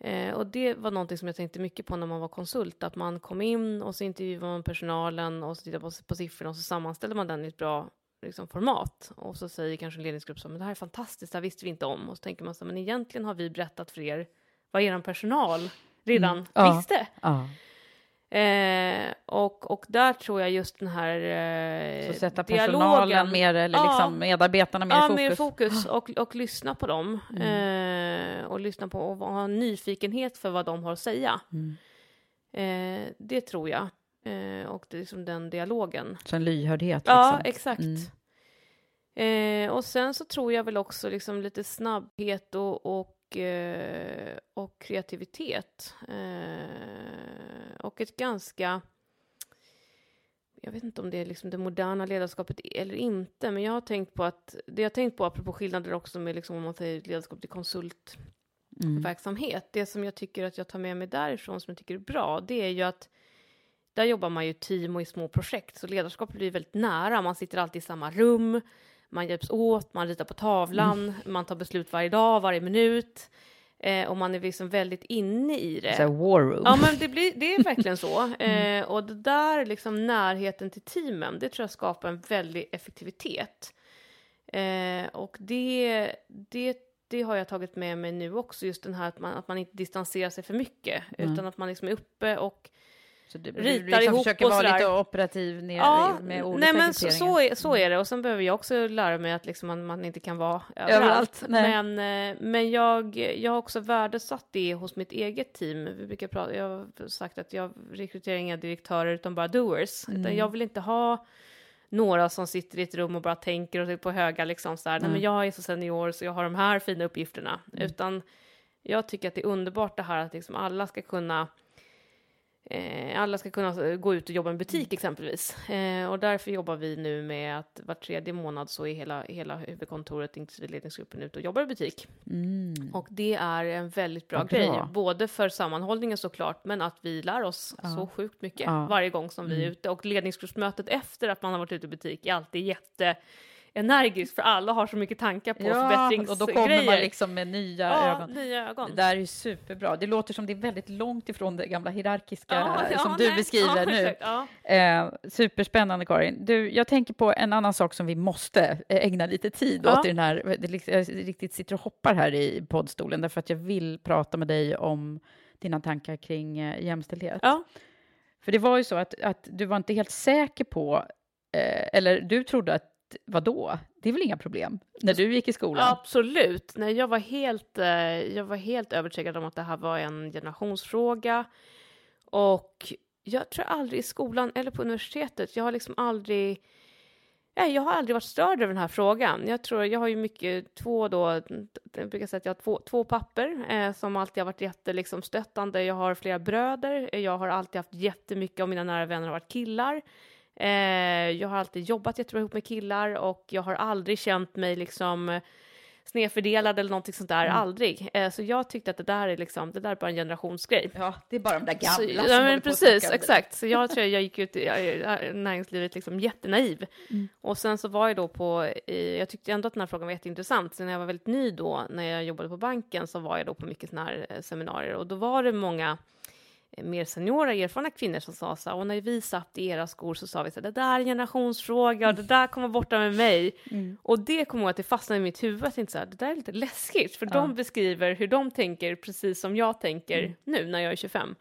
Eh, och det var någonting som jag tänkte mycket på när man var konsult, att man kom in och så intervjuade man personalen och så tittade på, på siffrorna och så sammanställde man den i ett bra liksom, format. Och så säger kanske en ledningsgrupp så, men det här är fantastiskt, det här visste vi inte om. Och så tänker man så, men egentligen har vi berättat för er vad er personal redan Mm. Ja. visste. Ja. Eh, och, och där tror jag just den här eh, Så sätta dialogen- personalen mer, eller Ja. liksom medarbetarna mer i ja, fokus. mer fokus och, och lyssna på dem. Mm. Eh, och lyssna på och ha en nyfikenhet för vad de har att säga. Mm. Eh, det tror jag. Eh, och det är liksom den dialogen. Så en lyhördhet. Ja, liksom. exakt. Mm. Eh, och sen så tror jag väl också liksom lite snabbhet och, och, och kreativitet. Eh, och ett ganska... Jag vet inte om det är liksom det moderna ledarskapet eller inte, men jag har tänkt på att det jag tänkt på apropå skillnader också med liksom om man säger ledarskap till konsultverksamhet. Mm. Det som jag tycker att jag tar med mig därifrån som jag tycker är bra, det är ju att där jobbar man ju team och i små projekt, så ledarskap blir väldigt nära. Man sitter alltid i samma rum, man hjälps åt, man ritar på tavlan, Mm. man tar beslut varje dag, varje minut. Eh, och man är liksom väldigt inne i det. Så war room. Ja, men det, blir, det är verkligen så. Mm. Eh, och det där, liksom närheten till teamen, det tror jag skapar en väldig effektivitet. Eh, och det, det, det har jag tagit med mig nu också, just den här att man, att man inte distanserar sig för mycket, Mm. utan att man liksom är uppe och Så du, ritar du liksom ihop försöker och vara lite operativ ner, Ja, med olika nej men så, så, är, så är det. Och sen behöver jag också lära mig att liksom man, man inte kan vara överallt. Men, eh, men jag, jag har också värdesatt det hos mitt eget team. Vi brukar prata, jag har sagt att jag rekryterar inga direktörer utan bara doers. Mm. Utan jag vill inte ha några som sitter i ett rum och bara tänker och på höga liksom så här, nej men jag är så senior så jag har de här fina uppgifterna. Mm. Utan jag tycker att det är underbart det här att liksom alla ska kunna Eh, alla ska kunna gå ut och jobba i en butik exempelvis. Eh, och därför jobbar vi nu med att var tredje månad så är hela, hela huvudkontoret, inklusive ledningsgruppen, ute och jobbar i butik. Mm. Och det är en väldigt bra bra. grej, både för sammanhållningen såklart, men att vi lär oss så sjukt mycket Ja. varje gång som vi är Mm. ute. Och ledningsgruppsmötet efter att man har varit ute i butik är alltid jätte energiskt, för alla har så mycket tankar på Ja, förbättringsgrejer. och då kommer man liksom med nya ja, ögon. nya ögon. Det där är superbra. Det låter som det är väldigt långt ifrån det gamla hierarkiska Ja, ja, som du nej, beskriver nu. Eh, superspännande Karin. Du, jag tänker på en annan sak som vi måste eh, ägna lite tid åt i den här, det, liksom- jag riktigt sitter och hoppar här i poddstolen därför att jag vill prata med dig om dina tankar kring eh, jämställdhet. För det var ju så att, att du var inte helt säker på, eh, eller du trodde att Vadå? Det är väl inga problem när du gick i skolan? Absolut. Nej, jag, var helt, eh, jag var helt övertygad om att det här var en generationsfråga. Och jag tror aldrig i skolan eller på universitetet, jag har liksom aldrig... Nej, jag har aldrig varit störd över den här frågan. Jag tror, jag har ju mycket, två då, jag brukar säga att jag har två, två papper eh, som alltid har varit jätte, liksom, stöttande. Jag har flera bröder, jag har alltid haft jättemycket av mina nära vänner har varit killar. Eh, jag har alltid jobbat jättebra ihop med killar och jag har aldrig känt mig liksom snedfördelad eller någonting sånt där, Mm. aldrig. Eh, så jag tyckte att det där är liksom, det där är bara en generationsgrej. Ja, det är bara de där gamla Så, som ja, men precis, exakt. Så jag tror jag gick ut i näringslivet liksom jättenaiv. Mm. Och sen så var jag då på, jag tyckte ändå att den här frågan var jätteintressant. Så när jag var väldigt ny då, när jag jobbade på banken, så var jag då på mycket sådana här eh, seminarier. Och då var det många mer seniora, erfarna kvinnor som sa så här, och när vi satt i era skor så sa vi så här, det där är en generationsfråga och det där kommer borta med mig. Mm. Och det kommer jag att det fastnade i mitt huvud, att jag tänkte så här, det där är lite läskigt, för de beskriver hur de tänker precis som jag tänker Mm. nu när jag är 25.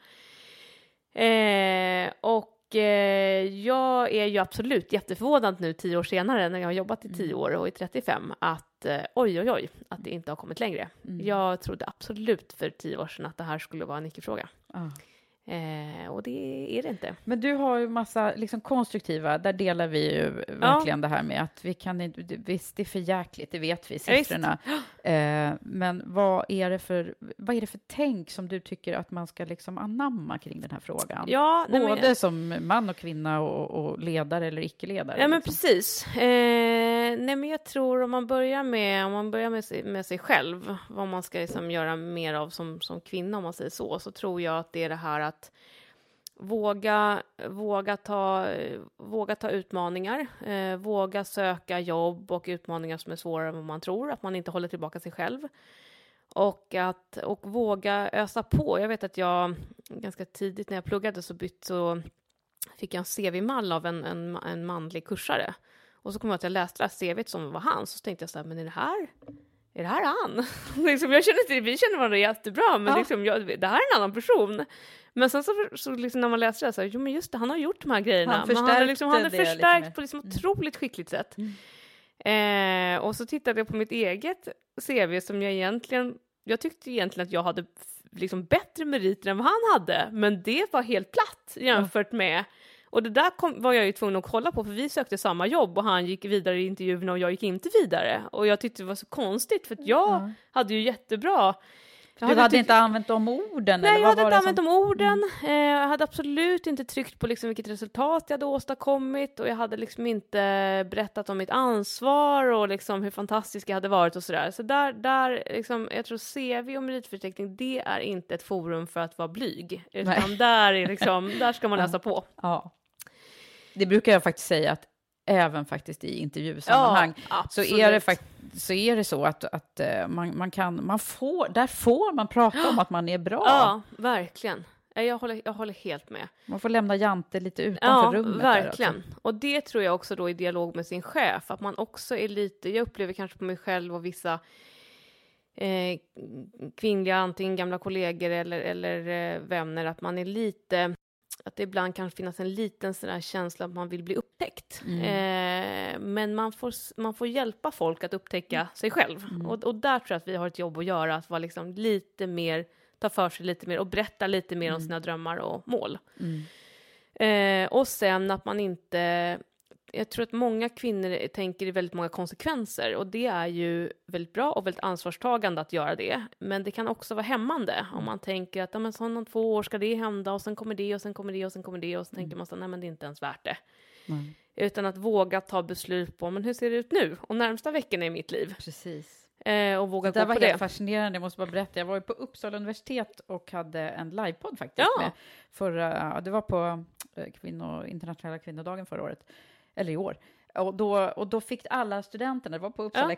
Eh, och eh, jag är ju absolut jätteförvånad nu tio år senare när jag har jobbat i Mm. tio år och i 35 att eh, oj oj oj att det inte har kommit längre. Mm. Jag trodde absolut för tio år sedan att det här skulle vara en icke-fråga. Ja. Eh, och det är det inte. Men du har ju massa liksom, konstruktiva, där delar vi ju verkligen det här med att vi kan inte, visst det är för jäkligt, det vet vi, Ja, siffrorna. Eh, men vad är, det för, vad är det för tänk som du tycker att man ska liksom anamma kring den här frågan? Ja, nej, men- Både som man och kvinna och, och ledare eller icke-ledare. Ja, men liksom. precis. Eh, nej, men jag tror om man börjar med, om man börjar med, sig, med sig själv, vad man ska liksom göra mer av som, som kvinna, om man säger så, så tror jag att det är det här att våga, våga, ta, våga ta utmaningar, eh, våga söka jobb och utmaningar som är svårare än vad man tror, att man inte håller tillbaka sig själv. Och, att, och våga ösa på. Jag vet att jag ganska tidigt när jag pluggade så bytt så fick jag en CV-mall av en, en, en manlig kursare. Och så kom jag att jag läste det här CVt som var hans, och så tänkte jag så här, men är det här, är det här han? liksom, jag känner inte, vi känner varandra jättebra, men Ja. liksom, jag, det här är en annan person. Men sen så, så liksom, när man läser det så här, jo men just det, han har gjort de här grejerna. Han men han förstärkte liksom, han lite förstärkt på liksom otroligt skickligt sätt. Eh, och så tittade jag på mitt eget CV som jag egentligen, jag tyckte egentligen att jag hade liksom bättre meriter än vad han hade, men det var helt platt jämfört med och det där kom, var jag ju tvungen att kolla på för vi sökte samma jobb och han gick vidare i intervjuerna och jag gick inte vidare. Och jag tyckte det var så konstigt för jag hade ju jättebra... Du hade tyckt- inte använt de orden? Nej, eller jag hade inte använt som... de orden. Eh, jag hade absolut inte tryckt på liksom vilket resultat jag hade åstadkommit och jag hade liksom inte berättat om mitt ansvar och liksom hur fantastisk jag hade varit och sådär. Så där, där liksom, jag tror CV och meritförteckning, det är inte ett forum för att vara blyg, utan Nej. där, är liksom, där ska man läsa på. Ja. Det brukar jag faktiskt säga att även faktiskt i intervjusammanhang så, är det fakt- så är det så att, att eh, man, man kan, man får, där får man prata om att man är bra. Ja, verkligen. Jag håller, jag håller helt med. Man får lämna Jante lite utanför Ja, rummet. där verkligen. alltså. Och det tror jag också då i dialog med sin chef, att man också är lite, jag upplever kanske på mig själv och vissa eh, kvinnliga, antingen gamla kollegor eller, eller eh, vänner, att man är lite, att det ibland kan finnas en liten sån känsla att man vill bli upptäckt. Mm. Eh, men man får, man får hjälpa folk att upptäcka sig själv. Mm. Och, och där tror jag att vi har ett jobb att göra, att vara liksom lite mer, ta för sig lite mer och berätta lite mer om sina drömmar och mål. Mm. Eh, och sen att man inte... Jag tror att många kvinnor tänker i väldigt många konsekvenser och det är ju väldigt bra och väldigt ansvarstagande att göra det. Men det kan också vara hämmande om man tänker att ja, men så om två år ska det hända och sen kommer det och sen kommer det och sen kommer det och så tänker man så nej men det är inte ens värt det. Nej. Utan att våga ta beslut på men hur ser det ut nu och närmsta veckorna i mitt liv. Precis. Eh, och våga Det gå var på helt det. fascinerande, jag måste bara berätta. Jag var ju på Uppsala universitet och hade en livepodd faktiskt. Ja. Med förra, det var på eh, kvinno, internationella kvinnodagen förra året, eller i år. Och då, och då fick alla studenterna, det var på Uppsala Ja,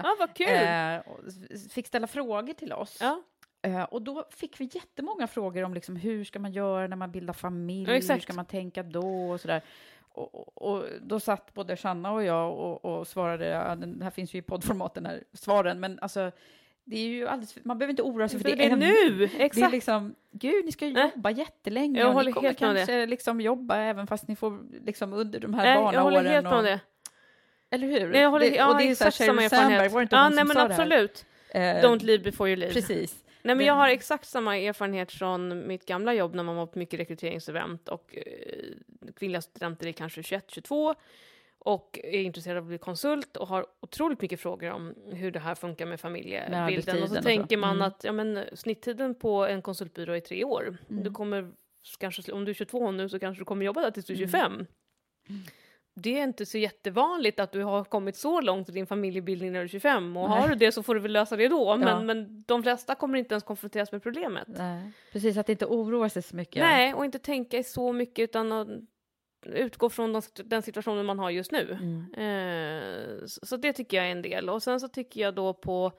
ja, eh, fick ställa frågor till oss. Ja. Eh, och då fick vi jättemånga frågor om liksom, hur ska man göra när man bildar familj, hur ska man tänka då och sådär. Och, och, och då satt både Shanna och jag och, och svarade, ja, den här finns ju i poddformat den här svaren, men alltså det är ju alldeles, man behöver inte oroa sig för, För det är ännu. nu, Det är exakt. liksom, gud, ni ska jobba jättelänge Jag och ni kommer det. kanske liksom jobba även fast ni får liksom under de här jag barnaåren. håller helt med om och, det. Eller hur? Nej, jag håller, det, ja, och det är exakt samma erfarenhet. var det inte ja, hon nej, som men sa det här? absolut. Eh, Don't leave before you leave. Precis. Nej, men Det- jag har exakt samma erfarenhet från mitt gamla jobb när man var på mycket rekryteringsevent och eh, kvinnliga studenter är kanske 21-22 och är intresserade av att bli konsult och har otroligt mycket frågor om hur det här funkar med familjebilden. Och så tänker man Mm. att ja, men, snitttiden på en konsultbyrå är tre år. Mm. Du kommer, kanske, om du är 22 nu så kanske du kommer jobba där tills du är Mm. 25. Det är inte så jättevanligt att du har kommit så långt i din familjebildning när du är 25 och Nej. har du det så får du väl lösa det då. Men, Ja. men de flesta kommer inte ens konfronteras med problemet. Nej, precis, att inte oroa sig så mycket. Nej, och inte tänka i så mycket utan att utgå från de, den situationen man har just nu. Mm. Eh, så, så det tycker jag är en del. Och sen så tycker jag då på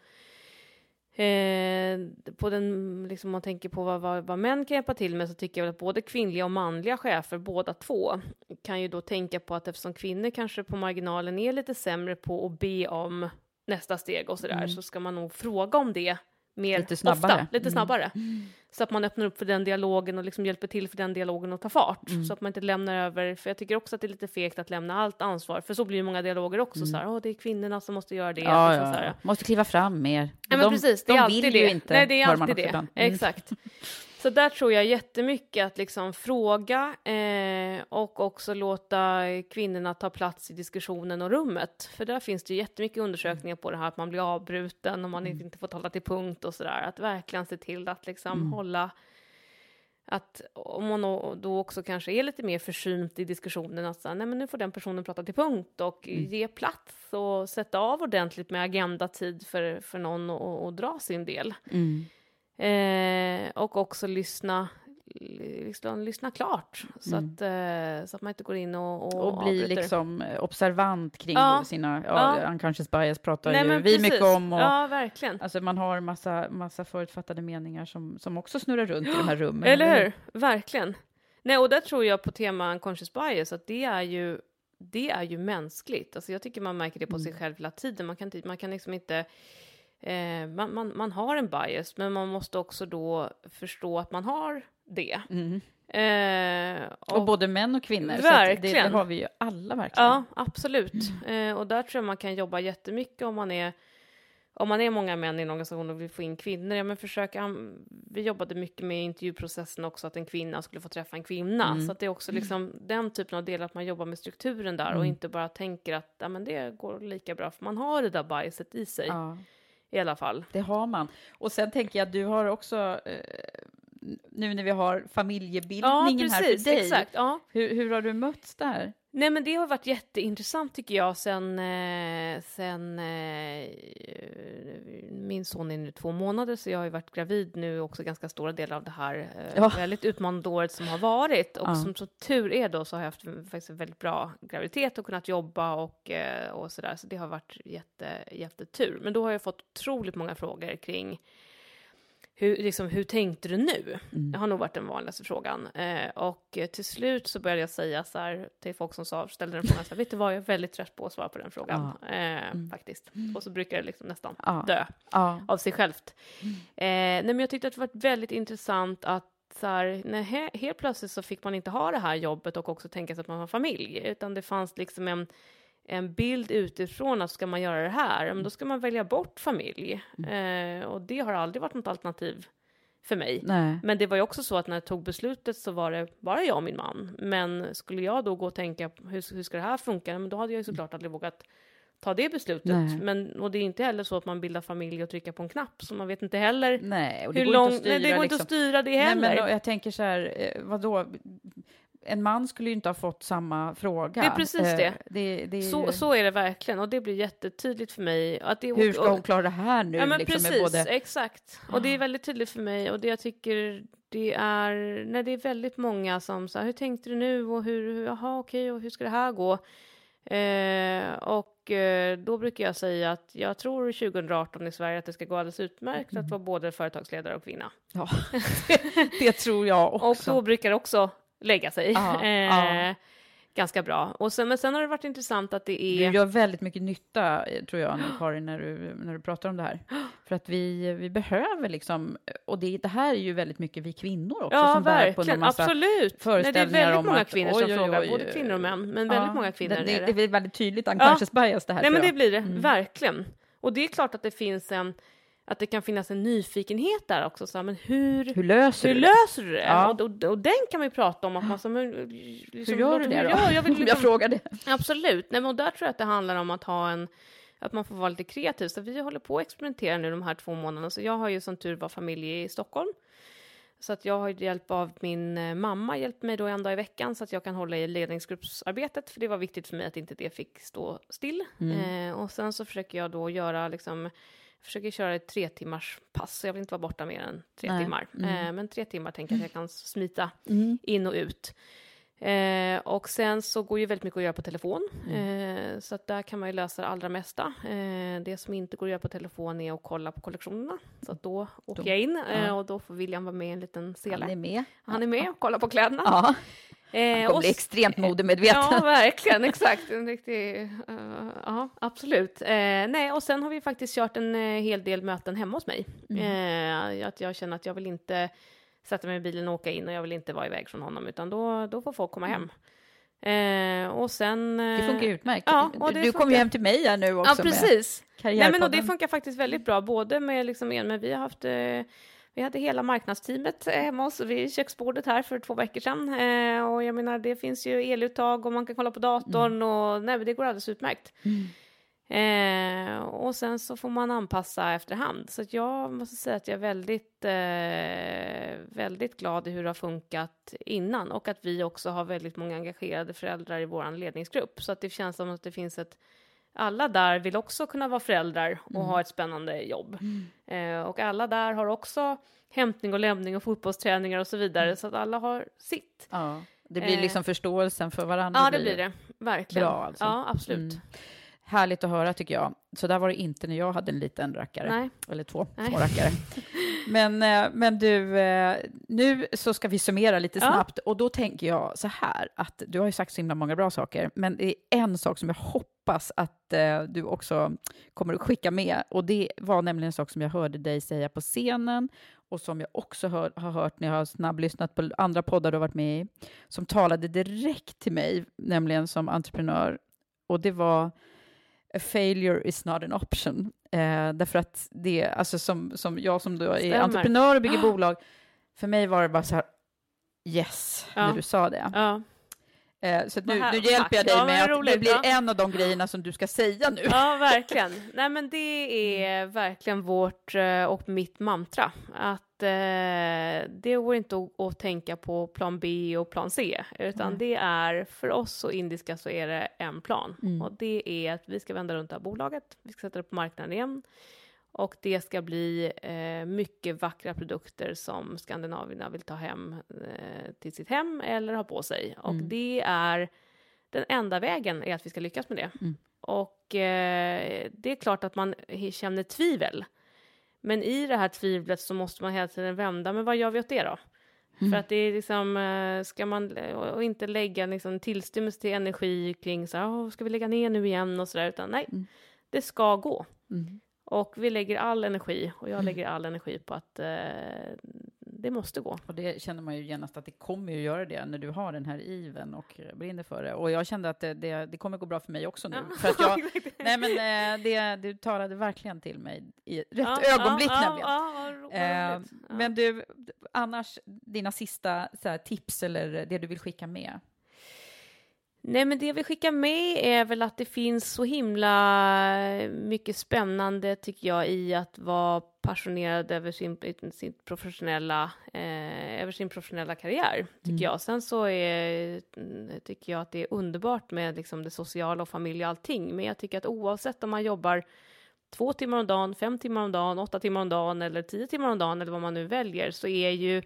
Eh, på den, liksom man tänker på vad, vad, vad män kan hjälpa till med så tycker jag väl att både kvinnliga och manliga chefer, båda två, kan ju då tänka på att eftersom kvinnor kanske på marginalen är lite sämre på att be om nästa steg och sådär, Mm. så ska man nog fråga om det mer Lite snabbare. ofta, lite Mm. snabbare. Så att man öppnar upp för den dialogen och liksom hjälper till för den dialogen att ta fart. Mm. Så att man inte lämnar över, för jag tycker också att det är lite fegt att lämna allt ansvar, för så blir ju många dialoger också, så här, åh det är kvinnorna som måste göra det. Mm. Ja, liksom så ja, här. ja. Måste kliva fram mer. Ja, men de, precis, det de är alltid vill det. ju inte, Nej, det är alltid det. Mm. Exakt. Så där tror jag jättemycket att liksom fråga eh, och också låta kvinnorna ta plats i diskussionen och rummet. För där finns det jättemycket undersökningar på det här att man blir avbruten och man Mm. inte får tala till punkt och sådär. Att verkligen se till att liksom hålla att om man då- också kanske är lite mer försynt i diskussionen att säga, nej men nu får den personen prata till punkt och ge plats och sätta av ordentligt med agendatid för, för någon att dra sin del. Mm. Eh, och också lyssna, lyssna, lyssna klart så, Mm. att, eh, så att man inte går in och, och, Och bli avbryter. liksom eh, observant kring Ja. sina, ja, Ja. unconscious bias pratar Nej, ju vi precis. mycket om. Och, Ja, verkligen. Alltså man har massa, massa förutfattade meningar som, som också snurrar runt i de här rummen. Eller hur? Verkligen. Nej, och där tror jag på tema unconscious bias att det är ju det är ju mänskligt. Alltså jag tycker man märker det på sig Mm. själv hela tiden. Man kan, man kan liksom inte... Eh, man, man, man har en bias, men man måste också då förstå att man har det. Mm. Eh, Och både män och kvinnor. Så att det, det Verkligen. har vi ju alla verkligen. Ja, absolut. Eh, och där tror jag man kan jobba jättemycket om man är om man är många män i en organisation och vill få in kvinnor, ja men försök, vi jobbade mycket med intervjuprocessen också, att en kvinna skulle få träffa en kvinna. Mm. Så att det är också liksom den typen av delar, att man jobbar med strukturen där och Mm. inte bara tänker att ja, men det går lika bra, för man har det där biaset i sig Ja, i alla fall. det har man. Och sen tänker jag att du har också, eh, nu när vi har Ja, familjebildningen här precis, för dig, exakt. Ja. hur, hur har du mötts där? Nej, men det har varit jätteintressant tycker jag sen, eh, sen eh, min son är nu två månader, så jag har ju varit gravid nu också ganska stora delar av det här eh, Ja. väldigt utmanande året som har varit. Och Ja. som så tur är då så har jag haft faktiskt en väldigt bra graviditet och kunnat jobba och, eh, och sådär, så det har varit jätte, jättetur. Men då har jag fått otroligt många frågor kring hur, liksom, hur tänkte du nu? Mm. Det har nog varit den vanligaste frågan. Eh, och till slut så började jag säga så här till folk som sa, ställde den frågan, så här, vet du vad, jag är väldigt trött på att svara på den frågan. Eh, Faktiskt. Och så brukar det liksom nästan Ja. dö Ja. av sig självt. Eh, nej, men jag tyckte att det var väldigt intressant att så här, nej, he- helt plötsligt så fick man inte ha det här jobbet och också tänka sig att man har familj, utan det fanns liksom en, en bild utifrån att ska man göra det här, men då ska man välja bort familj. Eh, och det har aldrig varit något alternativ för mig. Nej. Men det var ju också så att när jag tog beslutet så var det bara jag och min man. Men skulle jag då gå och tänka, hur, hur ska det här funka? Men då hade jag ju såklart aldrig vågat ta det beslutet. Nej. Men, och det är inte heller så att man bildar familj och trycker på en knapp, så man vet inte heller Nej, och det hur går långt... inte att styra. nej, det går inte liksom. att styra det Nej, heller. men då, jag tänker så här, eh, vadå? En man skulle ju inte ha fått samma fråga. Det är precis Eh, det. det, det är så, ju- så är det verkligen, och det blir jättetydligt för mig. Att det, Hur ska och- hon klara det här nu? Ja, men liksom, precis, både... exakt. Och det är väldigt tydligt för mig och det jag tycker det är, när det är väldigt många som så här, hur tänkte du nu och hur, hur jaha okej och hur ska det här gå? Eh, och eh, då brukar jag säga att jag tror 2018 i Sverige att det ska gå alldeles utmärkt Mm. att vara både företagsledare och kvinna. Ja, det tror jag Och också. då brukar det också lägga sig Ja, eh, ja. ganska bra. Och sen, men sen har det varit intressant att det Du är... gör väldigt mycket nytta, tror jag, nu, Karin, när du, när du pratar om det här. För att vi, vi behöver liksom, och det, det här är ju väldigt mycket vi kvinnor också Ja, som bär på en massa Absolut. Nej, det är föreställningar väldigt många att, kvinnor oj, som oj, frågar, oj, både kvinnor och män, men väldigt många kvinnor det, är det, det är väldigt tydligt unconscious bias det här, Nej, men det blir det, Mm. verkligen. Och det är klart att det finns en, att det kan finnas en nyfikenhet där också, så här, men hur, Hur löser hur du det? löser du det? Ja. Och, och, och den kan man ju prata om, att man så, men, liksom, Hur gör du det då? jag? jag liksom- frågar det. Absolut, Nej, men och där tror jag att det handlar om att ha en att man får vara lite kreativ. Så vi håller på att experimentera nu de här två månaderna. Så jag har ju som tur var familj i Stockholm. Så att jag har hjälp av min eh, mamma, hjälpt mig då en dag i veckan så att jag kan hålla i ledningsgruppsarbetet. För det var viktigt för mig att inte det fick stå still. Eh, och sen så försöker jag då göra liksom, jag försöker köra ett tre timmars pass. Så jag vill inte vara borta mer än tre Nej. timmar. Eh, men tre timmar tänker jag att jag kan smita Mm. in och ut. Eh, och sen så går ju väldigt mycket att göra på telefon, eh, så att där kan man ju lösa det allra mesta. Eh, det som inte går att göra på telefon är att kolla på kollektionerna, så att då åker Då- jag in eh, ja. och då får William vara med i en liten sele. Han är med. Han är med och kollar på kläderna. Ja, han kommer och bli extremt modemedveten. Ja, verkligen, exakt. En riktig, eh, ja, absolut. Eh, nej, och sen har vi faktiskt kört en eh, hel del möten hemma hos mig. Mm. Eh, att jag känner att jag vill inte sätta mig i bilen och åka in och jag vill inte vara iväg från honom, utan då, då får folk komma hem. Eh, och sen... Mm. Det funkar eh, utmärkt. Ja, och det du kom funkar. ju hem till mig här nu också Ja, precis. Nej, men och det funkar faktiskt väldigt bra, både med liksom en, men vi har haft eh, vi hade hela marknadsteamet eh, hemma hos vid köksbordet här för två veckor sedan. Eh, och jag menar, det finns ju eluttag och man kan kolla på datorn Mm. och nej, men det går alldeles utmärkt. Eh, och sen så får man anpassa efterhand. Så jag måste säga att jag är väldigt, eh, väldigt glad i hur det har funkat innan och att vi också har väldigt många engagerade föräldrar i vår ledningsgrupp. Så att det känns som att det finns ett alla där vill också kunna vara föräldrar och Mm. ha ett spännande jobb. Eh, och alla där har också hämtning och lämning och fotbollsträningar och så vidare, Mm. så att alla har sitt. Ja, det blir Eh, liksom förståelsen för varandra. Ja, det blir det. Verkligen. Bra, alltså. Ja, absolut. Mm. Härligt att höra tycker jag. Så där var det inte när jag hade en liten rackare. Nej. Eller två Nej. små rackare. Men, eh, men du, eh, nu så ska vi summera lite Ja. snabbt och då tänker jag så här att du har ju sagt så himla många bra saker, men det är en sak som jag hoppas att eh, du också kommer att skicka med och det var nämligen en sak som jag hörde dig säga på scenen och som jag också hör, har hört när jag har snabblyssnat på andra poddar du har varit med i, som talade direkt till mig, nämligen som entreprenör och det var a failure is not an option. Eh, därför att det, alltså som, som jag som då är Stämmer. entreprenör och bygger bolag, för mig var det bara så här, yes, Ja. när du sa det. Ja. Eh, så nu, här- nu hjälper jag dig Ja, med vad att roligt, det blir en av de grejerna som du ska säga nu. Ja, verkligen. Nej, men det är verkligen vårt eh, och mitt mantra. Att eh, det går inte att, att tänka på plan B och plan C, utan Nej. det är för oss och indiska så är det en plan. Mm. Och det är att vi ska vända runt det här bolaget, vi ska sätta det på marknaden igen. Och det ska bli eh, mycket vackra produkter som skandinavierna vill ta hem eh, till sitt hem eller ha på sig. Och Mm. det är den enda vägen är att vi ska lyckas med det. Mm. Och eh, det är klart att man känner tvivel. Men i det här tvivlet så måste man hela tiden vända, men vad gör vi åt det då? Mm. För att det är liksom, eh, ska man och inte lägga liksom tillstymmelse till energi kring så här, "Åh, ska vi lägga ner nu igen och så där, utan nej, Mm. det ska gå. Mm. Och vi lägger all energi, och jag lägger all energi på att eh, det måste gå. Och det känner man ju genast att det kommer ju göra det när du har den här iven och brinner för det. Och jag kände att det, det, det kommer gå bra för mig också nu. Ja. För att jag, nej men eh, det, du talade verkligen till mig i rätt Ja, ögonblick ja, nämligen. Ja, Eh. Men du, annars dina sista här, tips eller det du vill skicka med? Nej, men det jag vill skicka med är väl att det finns så himla mycket spännande, tycker jag, i att vara passionerad över sin, sin professionella, eh, över sin professionella karriär, tycker Mm. jag. Sen så är, mm, tycker jag att det är underbart med liksom det sociala och familj och allting, men jag tycker att oavsett om man jobbar två timmar om dagen, fem timmar om dagen, åtta timmar om dagen eller tio timmar om dagen eller vad man nu väljer, så är ju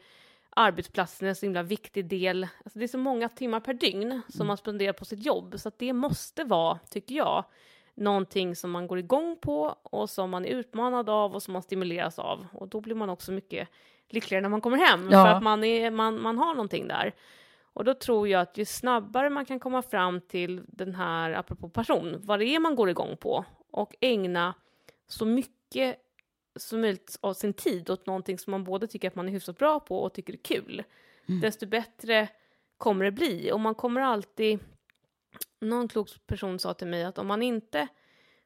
arbetsplatsen en så himla viktig del. Alltså det är så många timmar per dygn som man spenderar på sitt jobb, så att det måste vara, tycker jag, någonting som man går igång på och som man är utmanad av och som man stimuleras av. Och då blir man också mycket lyckligare när man kommer hem, Ja. för att man, är, man, man har någonting där. Och då tror jag att ju snabbare man kan komma fram till den här, apropå passion, vad det är man går igång på och ägna så mycket som möjligt av sin tid åt någonting som man både tycker att man är hyfsat bra på och tycker är kul, desto bättre kommer det bli. Och man kommer alltid... Någon klok person sa till mig att om man inte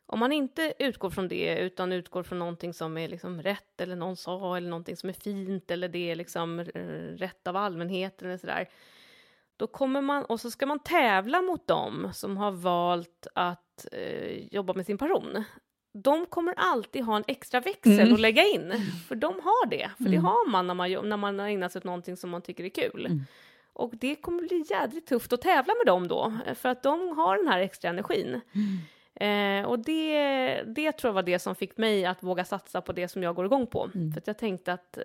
om man inte utgår från det utan utgår från någonting som är liksom rätt eller någon sa eller någonting som är fint eller det är liksom rätt av allmänheten eller sådär. Då kommer man, och så ska man tävla mot dem som har valt att eh, jobba med sin passion. De kommer alltid ha en extra växel Mm. att lägga in, för de har det. För det Mm. har man när man, när man har ägnat sig åt någonting som man tycker är kul. Mm. Och det kommer bli jädrigt tufft att tävla med dem då, för att de har den här extra energin. Eh, och det, det tror jag var det som fick mig att våga satsa på det som jag går igång på. Mm. För att jag tänkte att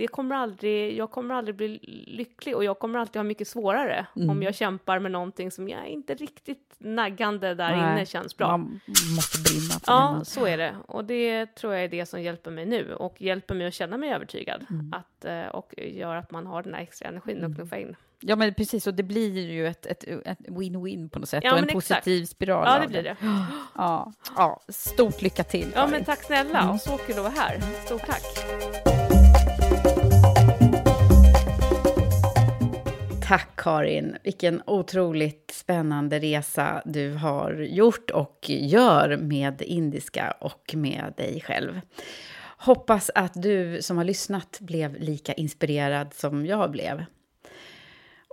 det kommer aldrig, jag kommer aldrig bli lycklig och jag kommer alltid ha mycket svårare Mm. om jag kämpar med någonting som jag inte riktigt naggande där Nej, inne känns bra. Man måste brinna för det Ja, man- så är det. Och det tror jag är det som hjälper mig nu och hjälper mig att känna mig övertygad Mm. att, eh, och gör att man har den här extra energin att knuffa in. Ja, men precis, och det blir ju ett, ett, ett win-win på något sätt Ja, och en exakt. positiv spiral Ja, det blir det. Ja, ja, stort lycka till, Ja, Karin. men tack snälla Mm. och så kul att vara här. Stort tack. Tack Karin, vilken otroligt spännande resa du har gjort och gör med indiska och med dig själv. Hoppas att du som har lyssnat blev lika inspirerad som jag blev.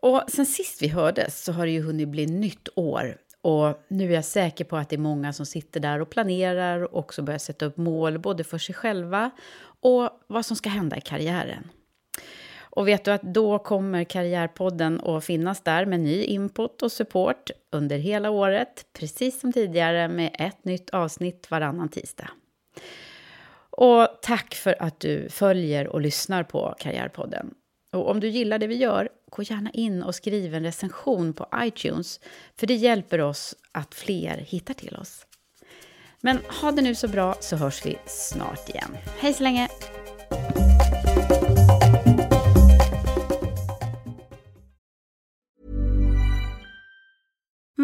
Och sen sist vi hördes så har det ju hunnit bli nytt år och nu är jag säker på att det är många som sitter där och planerar och också börjar sätta upp mål både för sig själva och vad som ska hända i karriären. Och vet du att då kommer Karriärpodden att finnas där med ny input och support under hela året, precis som tidigare med ett nytt avsnitt varannan tisdag. Och tack för att du följer och lyssnar på Karriärpodden. Och om du gillar det vi gör, gå gärna in och skriv en recension på iTunes, för det hjälper oss att fler hittar till oss. Men ha det nu så bra så hörs vi snart igen. Hej så länge!